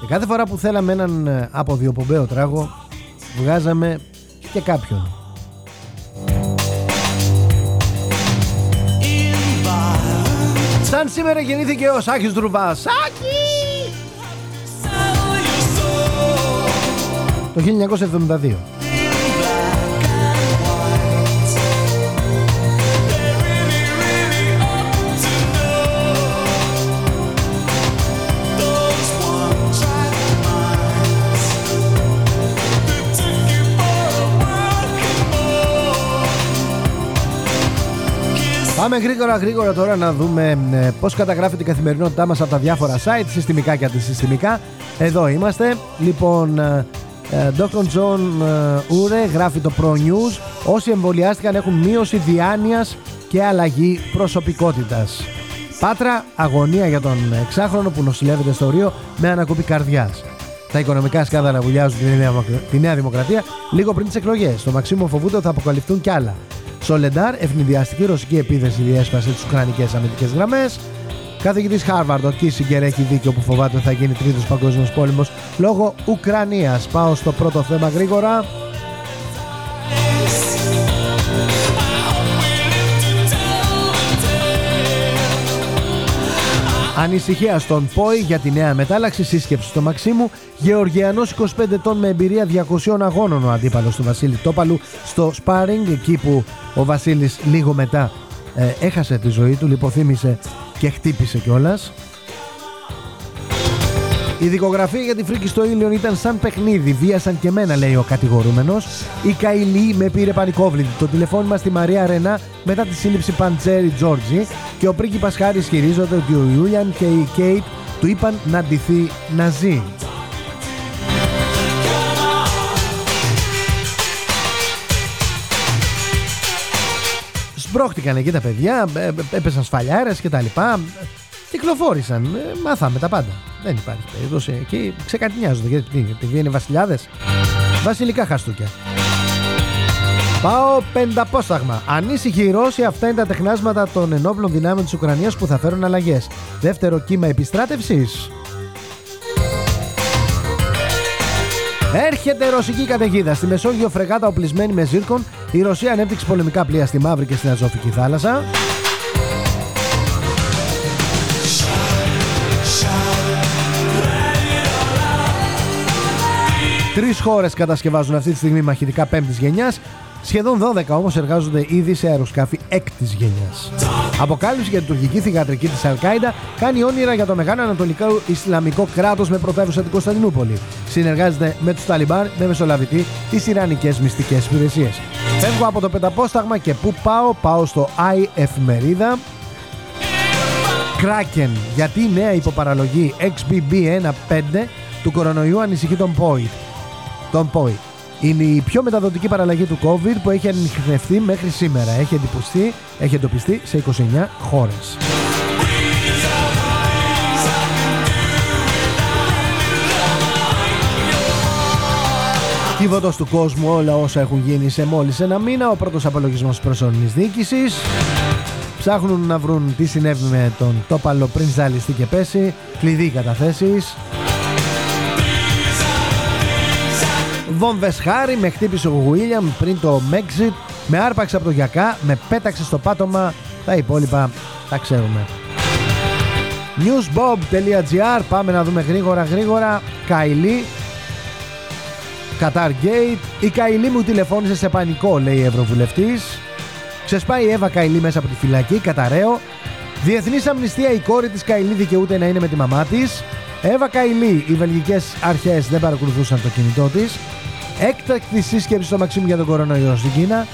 Και κάθε φορά που θέλαμε έναν ε, αποδιοπομπαίο τράγο, βγάζαμε και κάποιον. Σαν σήμερα γεννήθηκε ο Σάκης Δρουβάς. Σάκη! Το 1972. Πάμε γρήγορα γρήγορα τώρα να δούμε ε, πώς καταγράφει την καθημερινότητά μας από τα διάφορα site, συστημικά και αντισυστημικά. Εδώ είμαστε. Λοιπόν, ε, ε, Dr. John ε, Ure γράφει το Pro News. Όσοι εμβολιάστηκαν έχουν μείωση διάνοιας και αλλαγή προσωπικότητας. Πάτρα, αγωνία για τον εξάχρονο που νοσηλεύεται στο Ρίο με ανακοπή καρδιάς. Τα οικονομικά σκάνδαλα βουλιάζουν τη Νέα, τη Νέα Δημοκρατία λίγο πριν τις εκλογές. Στο Μαξίμο φοβούνται ότι θα αποκαλυφθούν κι άλλα. Σολεντάρ, ευνηδιαστική ρωσική επίθεση διέσπασε τι Ουκρανικές αμυντικέ γραμμές. Καθηγητής Χάρβαρντ, ο Κίσιγκερ έχει δίκιο που φοβάται ότι θα γίνει τρίτος παγκόσμιος πόλεμος λόγω Ουκρανίας. Πάω στο πρώτο θέμα γρήγορα. Ανησυχία στον ΠΟΗ για τη νέα μετάλλαξη σύσκεψη στο Μαξίμου. Γεωργιανός 25 ετών με εμπειρία 200 αγώνων ο αντίπαλος του Βασίλη Τόπαλου στο σπάρινγκ εκεί που ο Βασίλης λίγο μετά ε, έχασε τη ζωή του, λιποθύμησε και χτύπησε κιόλας. Η δικογραφία για τη φρίκη στο ήλιον ήταν σαν παιχνίδι. Βίασαν και μένα, λέει ο κατηγορούμενος. Η Καηλή με πήρε πανικόβλητη. Το τηλεφώνημα στη Μαρία Ρενά μετά τη σύλληψη Παντσέρι Τζόρτζι και ο πρίγκιπας Χάρης ισχυρίζονται ότι ο Ιούλιαν και η Κέιτ του είπαν να ντυθεί να ζει. Σμπρώχτηκαν εκεί τα παιδιά, ε, ε, έπεσαν σφαλιάρες και τα λοιπά. Κυκλοφόρησαν, ε, μάθαμε τα πάντα. Δεν υπάρχει περίπτωση. Εκεί ξεκατνιάζονται. Γιατί τι, επειδή είναι βασιλιάδες. Βασιλικά χαστούκια. Πάω πενταπόσταγμα. Ανήσυχοι οι Ρώσοι, αυτά είναι τα τεχνάσματα των ενόπλων δυνάμεων της Ουκρανίας που θα φέρουν αλλαγές. Δεύτερο κύμα επιστράτευσης. Έρχεται ρωσική καταιγίδα. Στη Μεσόγειο φρεγάτα οπλισμένη με ζύρκων, η Ρωσία ανέπτυξε πολεμικά πλοία στη Μαύρη και στην Αζωφική θάλασσα. Τρεις χώρες κατασκευάζουν αυτή τη στιγμή μαχητικά πέμπτης γενιάς. Σχεδόν 12 όμως εργάζονται ήδη σε αεροσκάφη έκτης γενιάς. Αποκάλυψη για την τουρκική θηγατρική της Αλκάιντα κάνει όνειρα για το μεγάλο Ανατολικό Ισλαμικό κράτος με πρωτεύουσα την Κωνσταντινούπολη. Συνεργάζεται με τους Ταλιμπάν με μεσολαβητή τις Ιρανικές μυστικές υπηρεσίες. Φεύγω από το πενταπόσταγμα και πού πάω, πάω στο i εφημερίδα. Kraken, γιατί η νέα υποπαραλογή XBB15 του κορονοϊού ανησυχεί τον POI. Τον POI. Είναι η πιο μεταδοτική παραλλαγή του COVID που έχει ανοιχνευτεί μέχρι σήμερα. Έχει εντυπωστεί, έχει εντοπιστεί σε 29 χώρες. Κύβωτος του κόσμου όλα όσα έχουν γίνει σε μόλις ένα μήνα. Ο πρώτος απολογισμός της προσωρινής διοίκησης. Ψάχνουν να βρουν τι συνέβη με τον τόπαλο πριν ζαλιστεί και πέσει. Κλειδί καταθέσεις. Βόμβες Χάρη με χτύπησε ο Γουίλιαμ πριν το Brexit. Με άρπαξε από το γιακά, με πέταξε στο πάτωμα. Τα υπόλοιπα τα ξέρουμε. newsbob.gr Πάμε να δούμε γρήγορα γρήγορα. Καϊλή. Qatar Gate. Η Καϊλή μου τηλεφώνησε σε πανικό, λέει η Ευρωβουλευτής. Ξεσπάει η Εύα Καϊλή μέσα από τη φυλακή, καταραίω. Διεθνής αμνηστία, η κόρη της Καϊλή δικαιούται να είναι με τη μαμά της. Εύα Καϊλή, οι βελγικές αρχές δεν παρακολουθούσαν το κινητό της. Έκτακτη σύσκεψη στο Μαξίμου για τον κορονοϊό στην Κίνα.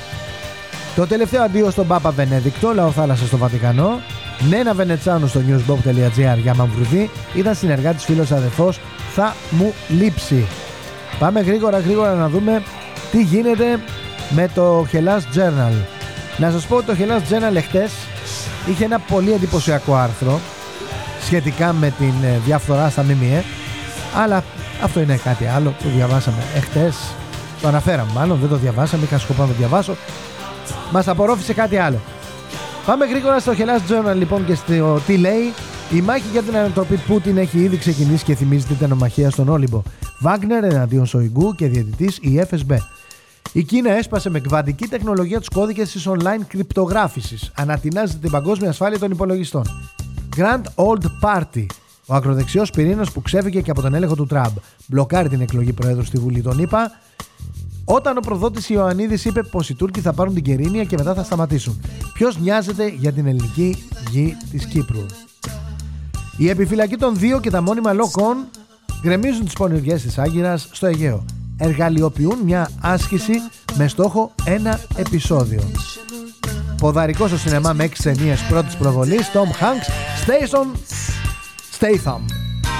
Το τελευταίο αντίο στον Πάπα Βενέδικτο, λαό θάλασσα στο Βατικανό. Νένα Βενετσάνου στο newsbob.gr για Μαμβρουδί. Ήταν συνεργάτη φίλος αδερφός. Θα μου λείψει. Πάμε γρήγορα γρήγορα να δούμε τι γίνεται με το Hellas Journal. Να σας πω ότι το Hellas Journal εχθές είχε ένα πολύ εντυπωσιακό άρθρο σχετικά με την ε, διαφθορά στα ΜΜΕ αλλά αυτό είναι κάτι άλλο το διαβάσαμε εχθές το αναφέραμε μάλλον δεν το διαβάσαμε είχα σκοπό να το διαβάσω μας απορρόφησε κάτι άλλο Πάμε γρήγορα στο Hellas Journal λοιπόν και στο τι λέει η μάχη για την ανατροπή Πούτιν έχει ήδη ξεκινήσει και θυμίζει την τενομαχία στον Όλυμπο. Βάγνερ εναντίον Σοϊγκού και διαιτητής η FSB. Η Κίνα έσπασε με κβαντική τεχνολογία τους κώδικες της online κρυπτογράφησης. Ανατινάζεται την παγκόσμια ασφάλεια των υπολογιστών. Grand Old Party. Ο ακροδεξιός πυρήνας που ξέφυγε και από τον έλεγχο του Τραμπ. Μπλοκάρει την εκλογή Προέδρου στη Βουλή των ΗΠΑ. Όταν ο προδότης Ιωαννίδης είπε πως οι Τούρκοι θα πάρουν την Κερίνια και μετά θα σταματήσουν. Ποιος νοιάζεται για την ελληνική γη της Κύπρου; Η επιφυλακή των δύο και τα μόνιμα λόκον γκρεμίζουν τις πονηριές της Άγκυρας στο Αιγαίο. Εργαλειοποιούν μια άσκηση με στόχο ένα επεισόδιο. Ποδαρικός στο σινεμά με έξι ταινίες πρώτης προβολής, Tom Hanks, Station, Statham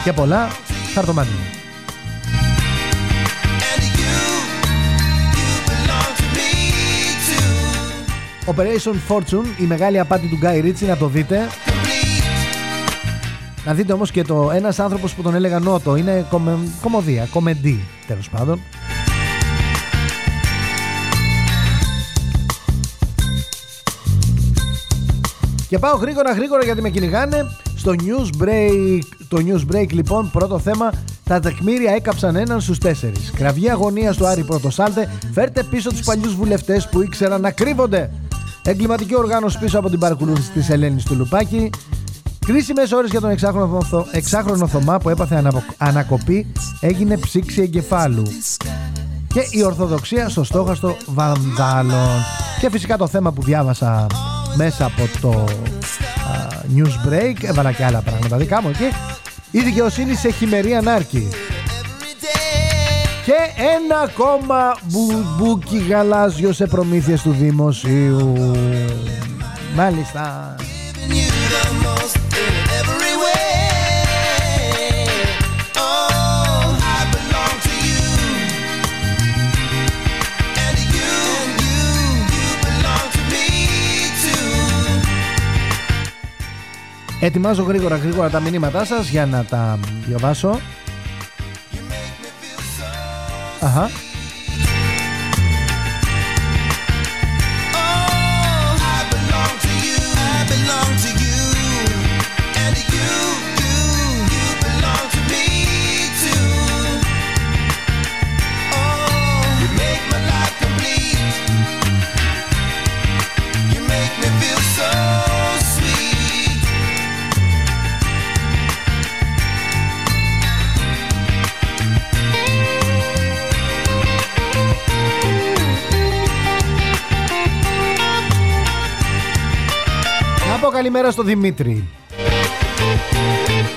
και πολλά χαρτομανία. Operation Fortune, η μεγάλη απάτη του Guy Ritchie, να το δείτε. Να δείτε όμως και το ένας άνθρωπος που τον έλεγα Νότο, είναι κομε, κομμωδία, κομμεντή τέλος πάντων. Και πάω γρήγορα γρήγορα γιατί με κυνηγάνε στο news break. Το news break λοιπόν πρώτο θέμα τα τεκμήρια έκαψαν έναν στους τέσσερις. Κραυγή αγωνίας του Άρη Πρωτοσάλτε φέρτε πίσω τους παλιούς βουλευτές που ήξεραν να κρύβονται. Εγκληματική οργάνωση πίσω από την παρακολούθηση της Ελένης του Λουπάκη. Κρίσιμες ώρες για τον εξάχρονο, Θω- εξάχρονο Θωμά που έπαθε αναπο- ανακοπή έγινε ψήξη εγκεφάλου. Και η Ορθοδοξία στο στόχαστο Βανδάλων. Και φυσικά το θέμα που διάβασα μέσα από το α, news break, έβαλα και άλλα πράγματα δικά μου εκεί. Η δικαιοσύνη σε χειμερή ανάρκη. Και ένα ακόμα μπουμπούκι γαλάζιο σε προμήθειες του δημοσίου. Μάλιστα. Ετοιμάζω γρήγορα γρήγορα τα μηνύματά σας για να τα διαβάσω. Uh huh. Καλημέρα στο Δημήτρη.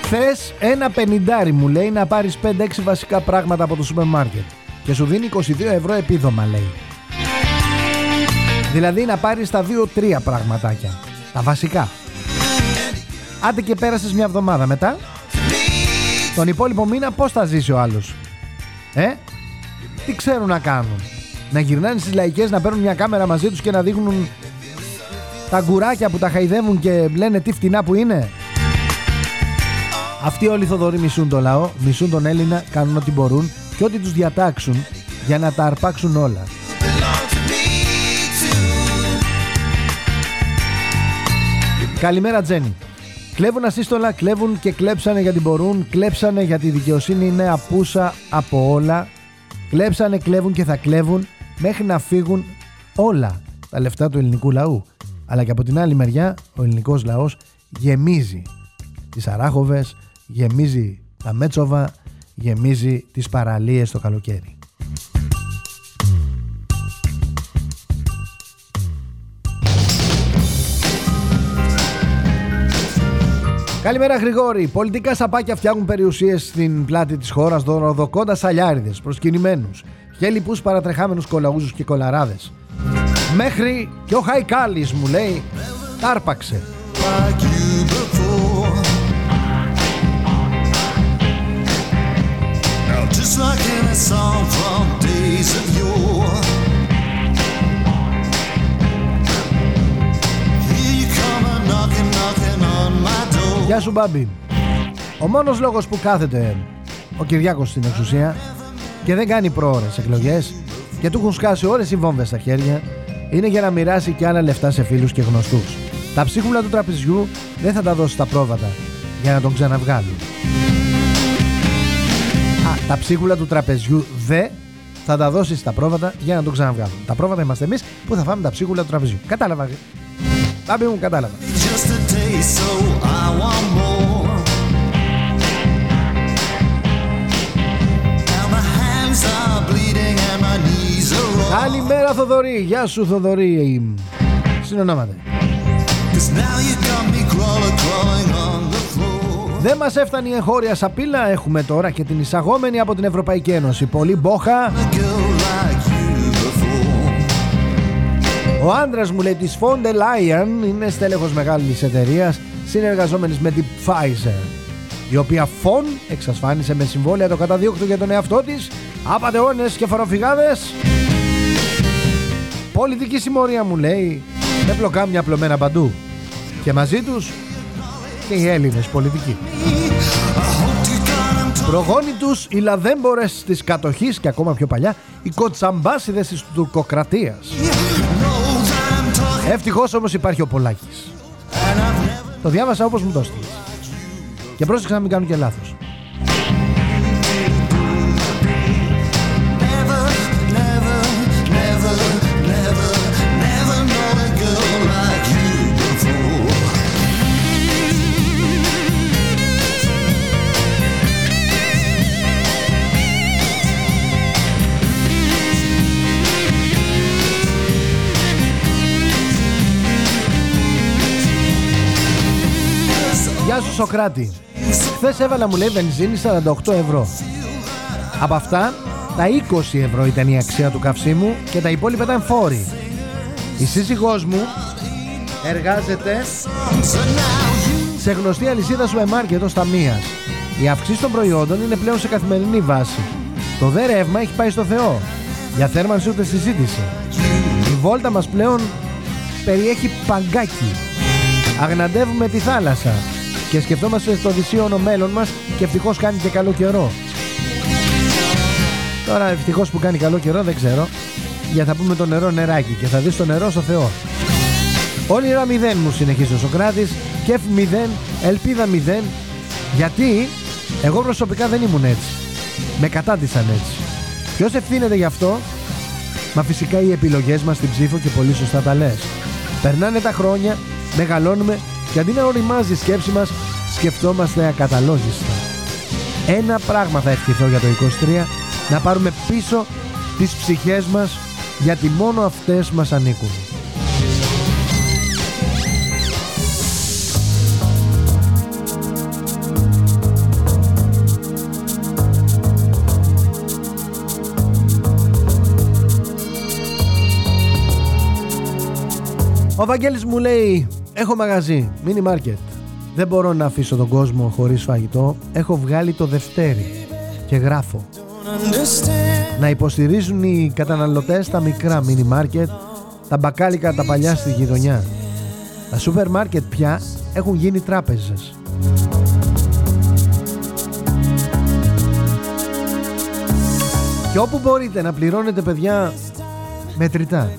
Θες ένα πενιντάρι μου λέει να πάρεις 5-6 βασικά πράγματα από το σούπερ μάρκετ και σου δίνει 22 ευρώ επίδομα λέει. Δηλαδή να πάρεις τα 2-3 πραγματάκια. Τα βασικά. Άντε και πέρασες μια εβδομάδα μετά. Τον υπόλοιπο μήνα πώς θα ζήσει ο άλλος; Ε, τι ξέρουν να κάνουν; Να γυρνάνε στις λαϊκές να παίρνουν μια κάμερα μαζί τους και να δείχνουν τα γκουράκια που τα χαϊδεύουν και λένε τι φτηνά που είναι. Αυτοί όλοι οι Θοδωροί μισούν το λαό, μισούν τον Έλληνα, κάνουν ό,τι μπορούν και ό,τι τους διατάξουν για να τα αρπάξουν όλα. Καλημέρα Τζένι. Κλέβουν ασύστολα, κλέβουν και κλέψανε γιατί μπορούν, κλέψανε γιατί η δικαιοσύνη είναι απούσα από όλα. Κλέψανε, κλέβουν και θα κλέβουν μέχρι να φύγουν όλα τα λεφτά του ελληνικού λαού. Αλλά και από την άλλη μεριά ο ελληνικός λαός γεμίζει τις αράχοβες, γεμίζει τα μέτσοβα, γεμίζει τις παραλίες το καλοκαίρι. Καλημέρα Γρηγόρη. Πολιτικά σαπάκια φτιάχνουν περιουσίες στην πλάτη της χώρας δωροδοκώντας αλιάριδες, προσκυνημένους, χέλιπους παρατρεχάμενους κολαούζου και κολαράδες. Μέχρι και ο Χαϊκάλης μου λέει, τάρπαξε. like you before. Now, just like in a song from days of yore. Here you come a knocking, knocking on my door. Γεια σου Μπάμπη. Ο μόνος λόγος που κάθεται ο Κυριάκος στην εξουσία και δεν κάνει πρόορες εκλογές και του έχουν σκάσει όλες οι βόμβες στα χέρια είναι για να μοιράσει και άλλα λεφτά σε φίλους και γνωστούς. Τα ψίχουλα του τραπεζιού δεν θα τα δώσει στα πρόβατα για να τον ξαναβγάλουν. Α, τα ψίχουλα του τραπεζιού δε θα τα δώσει στα πρόβατα για να τον ξαναβγάλουν. Τα πρόβατα είμαστε εμείς που θα φάμε τα ψίχουλα του τραπεζιού. Κατάλαβα. Μπάμπη μου, κατάλαβα. Just a taste, so I want more. Καλημέρα Θοδωρή, γεια σου Θοδωρή. Συνονόμαται Cause now you got me crawling, crawling on the floor. Δεν μας έφτανε η εγχώρια σαπίλα. Έχουμε τώρα και την εισαγόμενη από την Ευρωπαϊκή Ένωση. Πολύ μπόχα. A girl like you before. Ο άντρας μου λέει της Fonde Lion Είναι στέλεχος μεγάλης εταιρείας Συνεργαζόμενης με την Pfizer η οποία φων εξασφάνισε με συμβόλαια το καταδίωκτο για τον εαυτό της. Απατεώνες και φοροφυγάδες Πολιτική συμμορία μου λέει με πλοκάμια απλωμένα παντού και μαζί τους και οι Έλληνες πολιτικοί. Προγόνοι τους οι λαδέμπορες της κατοχής και ακόμα πιο παλιά οι κοτσαμπάσιδες της τουρκοκρατίας. Ευτυχώς όμως υπάρχει ο Πολάκης. Το διάβασα όπως μου το έστειλες. Και πρόσεξα να μην κάνω και λάθος. Σοκράτη. Χθες έβαλα μου λέει βενζίνη 48 ευρώ. Από αυτά τα 20 ευρώ ήταν η αξία του καυσίμου και τα υπόλοιπα ήταν φόροι. Η σύζυγός μου εργάζεται σε γνωστή αλυσίδα σούπερ μάρκετ ως ταμείας. Η αυξήση των προϊόντων είναι πλέον σε καθημερινή βάση. Το δε ρεύμα έχει πάει στο Θεό. Για θέρμανση ούτε συζήτηση. Η βόλτα μας πλέον περιέχει παγκάκι. Αγναντεύουμε τη θάλασσα και σκεφτόμαστε στο δυσίωνο μέλλον μας και ευτυχώς κάνει και καλό καιρό. Τώρα ευτυχώς που κάνει καλό καιρό δεν ξέρω για θα πούμε το νερό νεράκι και θα δεις το νερό στο Θεό. Όνειρα μηδέν μου συνεχίζει ο Σοκράτης, κεφ μηδέν, ελπίδα μηδέν. Γιατί εγώ προσωπικά δεν ήμουν έτσι. Με κατάντησαν έτσι. Ποιος ευθύνεται γι' αυτό, Μα φυσικά οι επιλογές μας στην ψήφο και πολύ σωστά τα λες. Περνάνε τα χρόνια, μεγαλώνουμε και αντί να οριμάζει η σκέψη μας, σκεφτόμαστε ακαταλόγιστα. Ένα πράγμα θα ευχηθώ για το 23, να πάρουμε πίσω τις ψυχές μας γιατί μόνο αυτές μας ανήκουν. Ο Βαγγέλης μου λέει Έχω μαγαζί, mini market. Δεν μπορώ να αφήσω τον κόσμο χωρίς φαγητό. Έχω βγάλει το Δευτέρι Και γράφω. Να υποστηρίζουν οι καταναλωτές τα μικρά mini market Τα μπακάλικα τα παλιά στη γειτονιά. Τα σούπερ μάρκετ πια έχουν γίνει τράπεζες. Και όπου μπορείτε να πληρώνετε παιδιά μετρητά.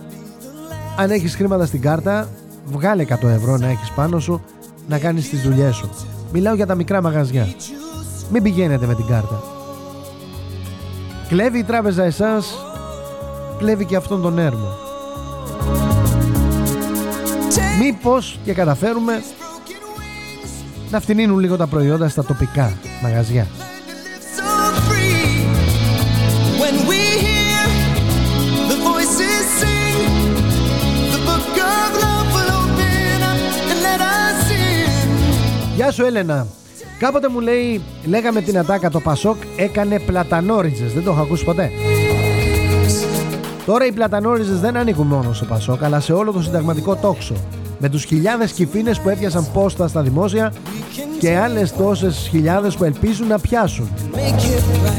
Αν έχεις χρήματα στην κάρτα, βγάλε 100 ευρώ να έχεις πάνω σου να κάνεις τις δουλειές σου. Μιλάω για τα μικρά μαγαζιά. Μην πηγαίνετε με την κάρτα. Κλέβει η τράπεζα εσάς, κλέβει και αυτόν τον έρμο. Μήπως και καταφέρουμε να φτηνίνουν λίγο τα προϊόντα στα τοπικά μαγαζιά. Γεια σου Έλενα. Κάποτε μου λέει, λέγαμε την ατάκα το Πασόκ έκανε πλατανόριζες. Δεν το έχω ακούσει ποτέ. Τώρα οι πλατανόριζες δεν ανήκουν μόνο στο Πασόκ, αλλά σε όλο το συνταγματικό τόξο. Με τους χιλιάδες κηφήνες που έπιασαν πόστα στα δημόσια και άλλες τόσες χιλιάδες που ελπίζουν να πιάσουν.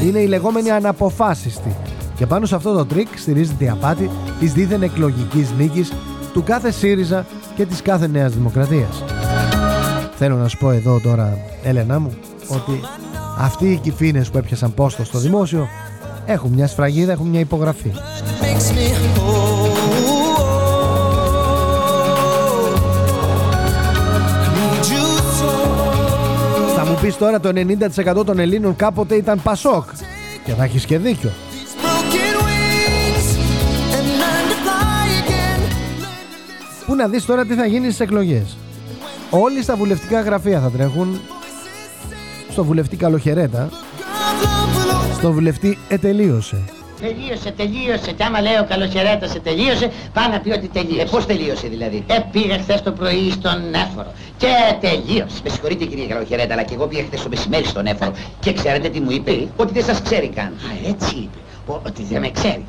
Είναι η λεγόμενη αναποφάσιστη. Και πάνω σε αυτό το τρικ στηρίζεται η απάτη της δήθεν εκλογικής νίκης του κάθε ΣΥΡΙΖΑ και της κάθε Νέας Δημοκρατίας. Θέλω να σου πω εδώ τώρα, Έλενα μου, ότι αυτοί οι κυφίνες που έπιασαν πόστο στο δημόσιο έχουν μια σφραγίδα, έχουν μια υπογραφή. Makes me whole. Need you so. Θα μου πεις τώρα το 90% των Ελλήνων κάποτε ήταν Πασόκ. Και θα έχεις και δίκιο. These broken wings and learn to fly again. Πού να δεις τώρα τι θα γίνει στις εκλογές. Όλοι στα βουλευτικά γραφεία θα τρέχουν. Στο βουλευτή Καλοχαιρέτα. Of love will open Στο βουλευτή Ετελείωσε. Τελείωσε, τελείωσε. Και άμα λέει ο καλοχαιρέτα σε τελείωσε, πάει να πει ότι τελείωσε. Ε, πώς τελείωσε δηλαδή; Ε, πήγε χθες το πρωί στον Έφορο. Και τελείωσε. Με συγχωρείτε κύριε Καλοχαιρέτα, αλλά και εγώ πήγα χθες το μεσημέρι στον Έφορο. Και ξέρετε τι μου είπε, ότι δεν σας ξέρει καν. Α, έτσι είπε. Ο- ότι δεν με ξέρει.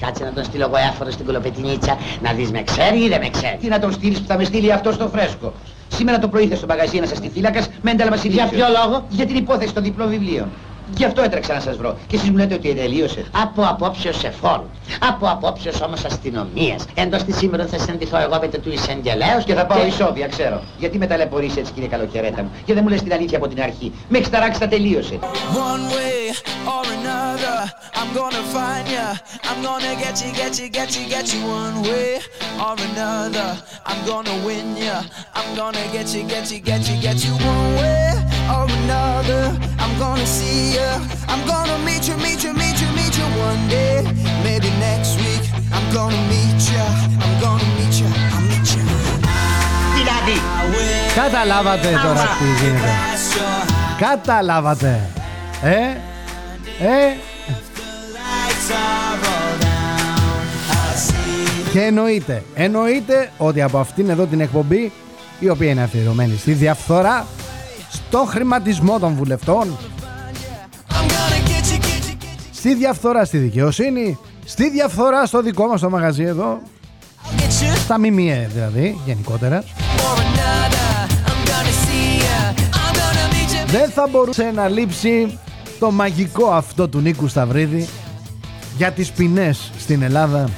Κάτσε να τον στείλω εγώ έφορο στην κολοπετινίτσα να δεις με ξέρει ή δεν με ξέρει. Τι να τον στείλεις που θα με στείλει αυτό στο φρέσκο; Σήμερα το πρωί ήρθε στο μαγαζί να σας τη φύλακας με ένταλμα Για ποιο λόγο; Για την υπόθεση των διπλών βιβλίων. Γι' αυτό έτρεξα να σας βρω. Και εσείς μου λέτε ότι τελείωσε. Από απόψεως εφόρου. Από απόψεως όμως αστυνομίας. Εντός της σήμερα θα συναντηθώ εγώ με του εισαγγελέως Και θα πάω ισόβια, ξέρω. Γιατί με ταλαιπωρείς έτσι κύριε Καλοχαιρέτα μου; Και δεν μου λες την αλήθεια από την αρχή. Με έχεις ταράξει τα τελείωσε. One way or another, I'm gonna find ya. I'm gonna get you, get you, get you, get you. One way or another, I'm gonna win ya. I'm gonna get you, get you, get you, get you. One way or another, I'm gonna see ya. I'm gonna meet you, meet you, meet you, meet you one day. Maybe next week, I'm gonna meet ya. I'm gonna meet ya. I'll meet ya. Δηλαδή, Καταλάβατε τώρα τι γίνεται. Καταλάβατε. Ε, ε. Και εννοείται, εννοείται ότι από αυτήν εδώ την εκπομπή, η οποία είναι αφιερωμένη στη διαφθορά, τον χρηματισμό των βουλευτών, στη διαφθορά στη δικαιοσύνη, στη διαφθορά στο δικό μας το μαγαζί εδώ, στα ΜΜΕ δηλαδή γενικότερα. Δεν θα μπορούσε να λείψει το μαγικό αυτό του Νίκου Σταυρίδη για τις ποινές στην Ελλάδα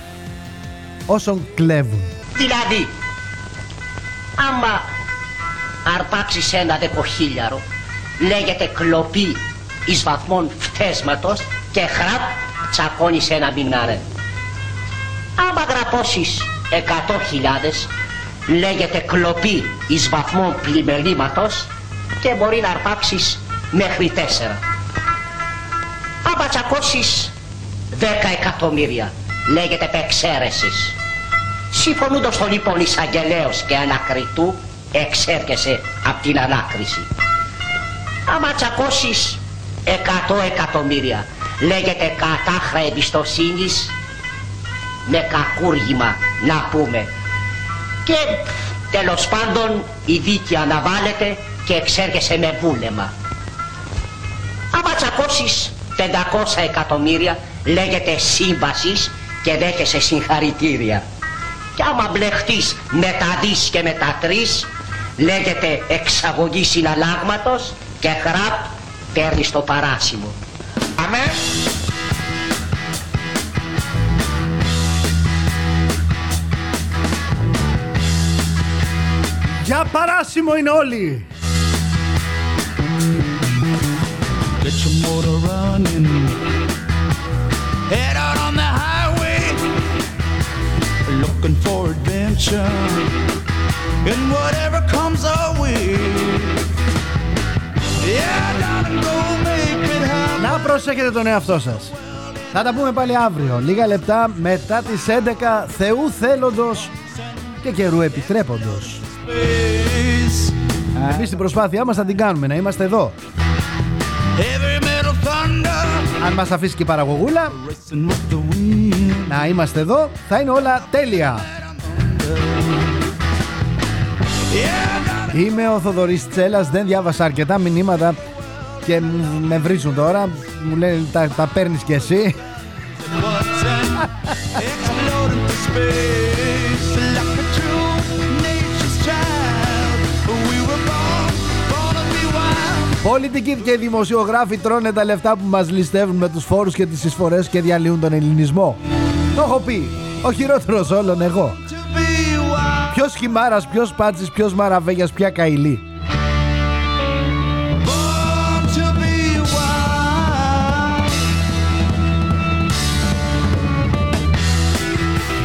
όσων κλέβουν. Δηλαδή, άμα αρπάξεις ένα δεκοχίλιαρο, λέγεται κλοπή εις βαθμών φτέσματος και χραπ τσακώνεις ένα μηνάρε. Άμα γραπώσεις εκατό χιλιάδες, λέγεται κλοπή εις βαθμών πλημελήματος και μπορεί να αρπάξεις μέχρι τέσσερα. Άμα τσακώσεις δέκα εκατομμύρια, λέγεται επεξαίρεσης. Συμφωνούντος το λοιπόν εισαγγελέος και ανακριτού, εξέρχεσαι από την ανάκριση. Άμα τσακώσεις 100 εκατομμύρια, λέγεται κατάχρα εμπιστοσύνης με κακούργημα να πούμε. Και τέλος πάντων η δίκη αναβάλλεται και εξέρχεσαι με βούλεμα. Άμα τσακώσεις 500 εκατομμύρια λέγεται σύμβασης και δέχεσαι συγχαρητήρια. Και άμα μπλεχτείς με τα δις και με τα τρεις λέγεται εξαγωγή συναλλάγματος και χραπ παίρνεις το παράσημο. Αμέ. Για παράσημο είναι όλοι! Get your motor running. Head out on the highway. Looking for adventure. And whatever comes our way. Yeah, darling, go make it happen. Να προσέχετε τον εαυτό σας. Θα τα πούμε πάλι αύριο, λίγα λεπτά μετά τις 11 Θεού θέλοντος και καιρού επιτρέποντος. Space. Εμείς την προσπάθειά μας θα την κάνουμε, να είμαστε εδώ. Heavy metal thunder. Αν μας αφήσει και η παραγωγούλα, Racing with the wind. να είμαστε εδώ, θα είναι όλα τέλεια. Yeah, darling. Είμαι ο Θοδωρής Τσέλας, δεν διάβασα αρκετά μηνύματα και μ- με βρίζουν τώρα. Μου λένε τα, τα παίρνεις κι εσύ. button, exploding through space like a true nature's child. We were born, born to be wild. Πολιτικοί και δημοσιογράφοι τρώνε τα λεφτά που μας ληστεύουν με τους φόρους και τις εισφορές και διαλύουν τον ελληνισμό. Το έχω πει. Ο χειρότερος όλων εγώ. To be wild, Ποιος χυμάρας, ποιος πάτσης, ποιος μαραβέγιας, ποια καηλή. born to be wild.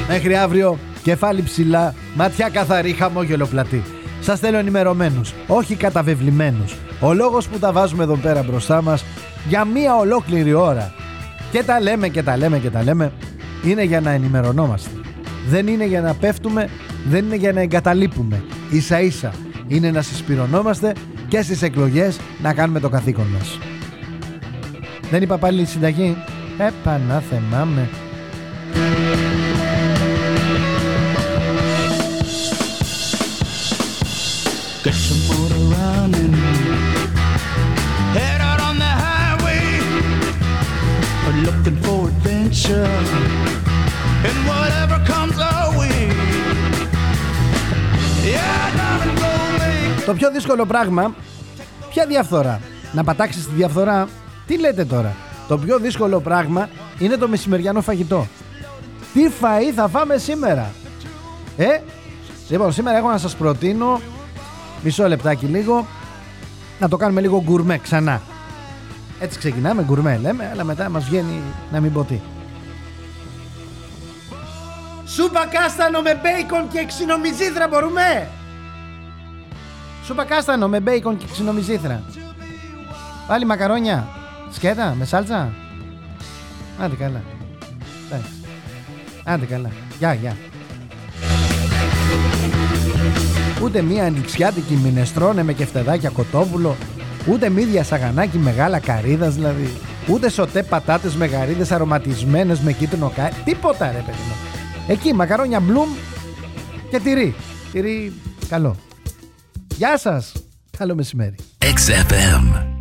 Μέχρι αύριο, κεφάλι ψηλά, ματιά καθαρή, χαμόγελο πλατή. Σας θέλω ενημερωμένους, όχι καταβεβλημένους. Ο λόγος που τα βάζουμε εδώ πέρα μπροστά μας για μία ολόκληρη ώρα και τα λέμε και τα λέμε και τα λέμε είναι για να ενημερωνόμαστε. Δεν είναι για να πέφτουμε, δεν είναι για να εγκαταλείπουμε. Ίσα ίσα είναι να συσπηρωνόμαστε και στις εκλογές να κάνουμε το καθήκον μας. Δεν είπα πάλι συνταγή. Επανάθεμά με. Get your motor running. Head out on the highway, looking for adventure. And whatever comes our Το πιο δύσκολο πράγμα, ποια διαφθορά; Να πατάξεις τη διαφθορά, τι λέτε τώρα; Το πιο δύσκολο πράγμα είναι το μεσημεριανό φαγητό. Τι φαΐ θα φάμε σήμερα; Ε, λοιπόν σήμερα έχω να σας προτείνω, μισό λεπτάκι λίγο, να το κάνουμε λίγο γκουρμέ ξανά. Έτσι ξεκινάμε, γκουρμέ λέμε, αλλά μετά μας βγαίνει να μην πω τι. Σούπα κάστανο με μπέικον και ξινομιζίδρα μπορούμε! Σούπα κάστανο με μπέικον και ξινομιζήθρα. Πάλι μακαρόνια. Σκέτα με σάλτσα. Άντε καλά. Εντάξει. Άντε καλά. Γεια, γεια. Ούτε μία ανοιξιάτικη μινεστρώνε με κεφτεδάκια κοτόπουλο. Ούτε μύδια σαγανάκι μεγάλα καρύδας δηλαδή. Ούτε σωτέ πατάτες με γαρίδες αρωματισμένες με κίτρινο κάρι. Τίποτα ρε παιδί μου. Εκεί μακαρόνια μπλουμ και τυρί. Τυρί καλό. Γεια σας. Καλό μεσημέρι. XFM.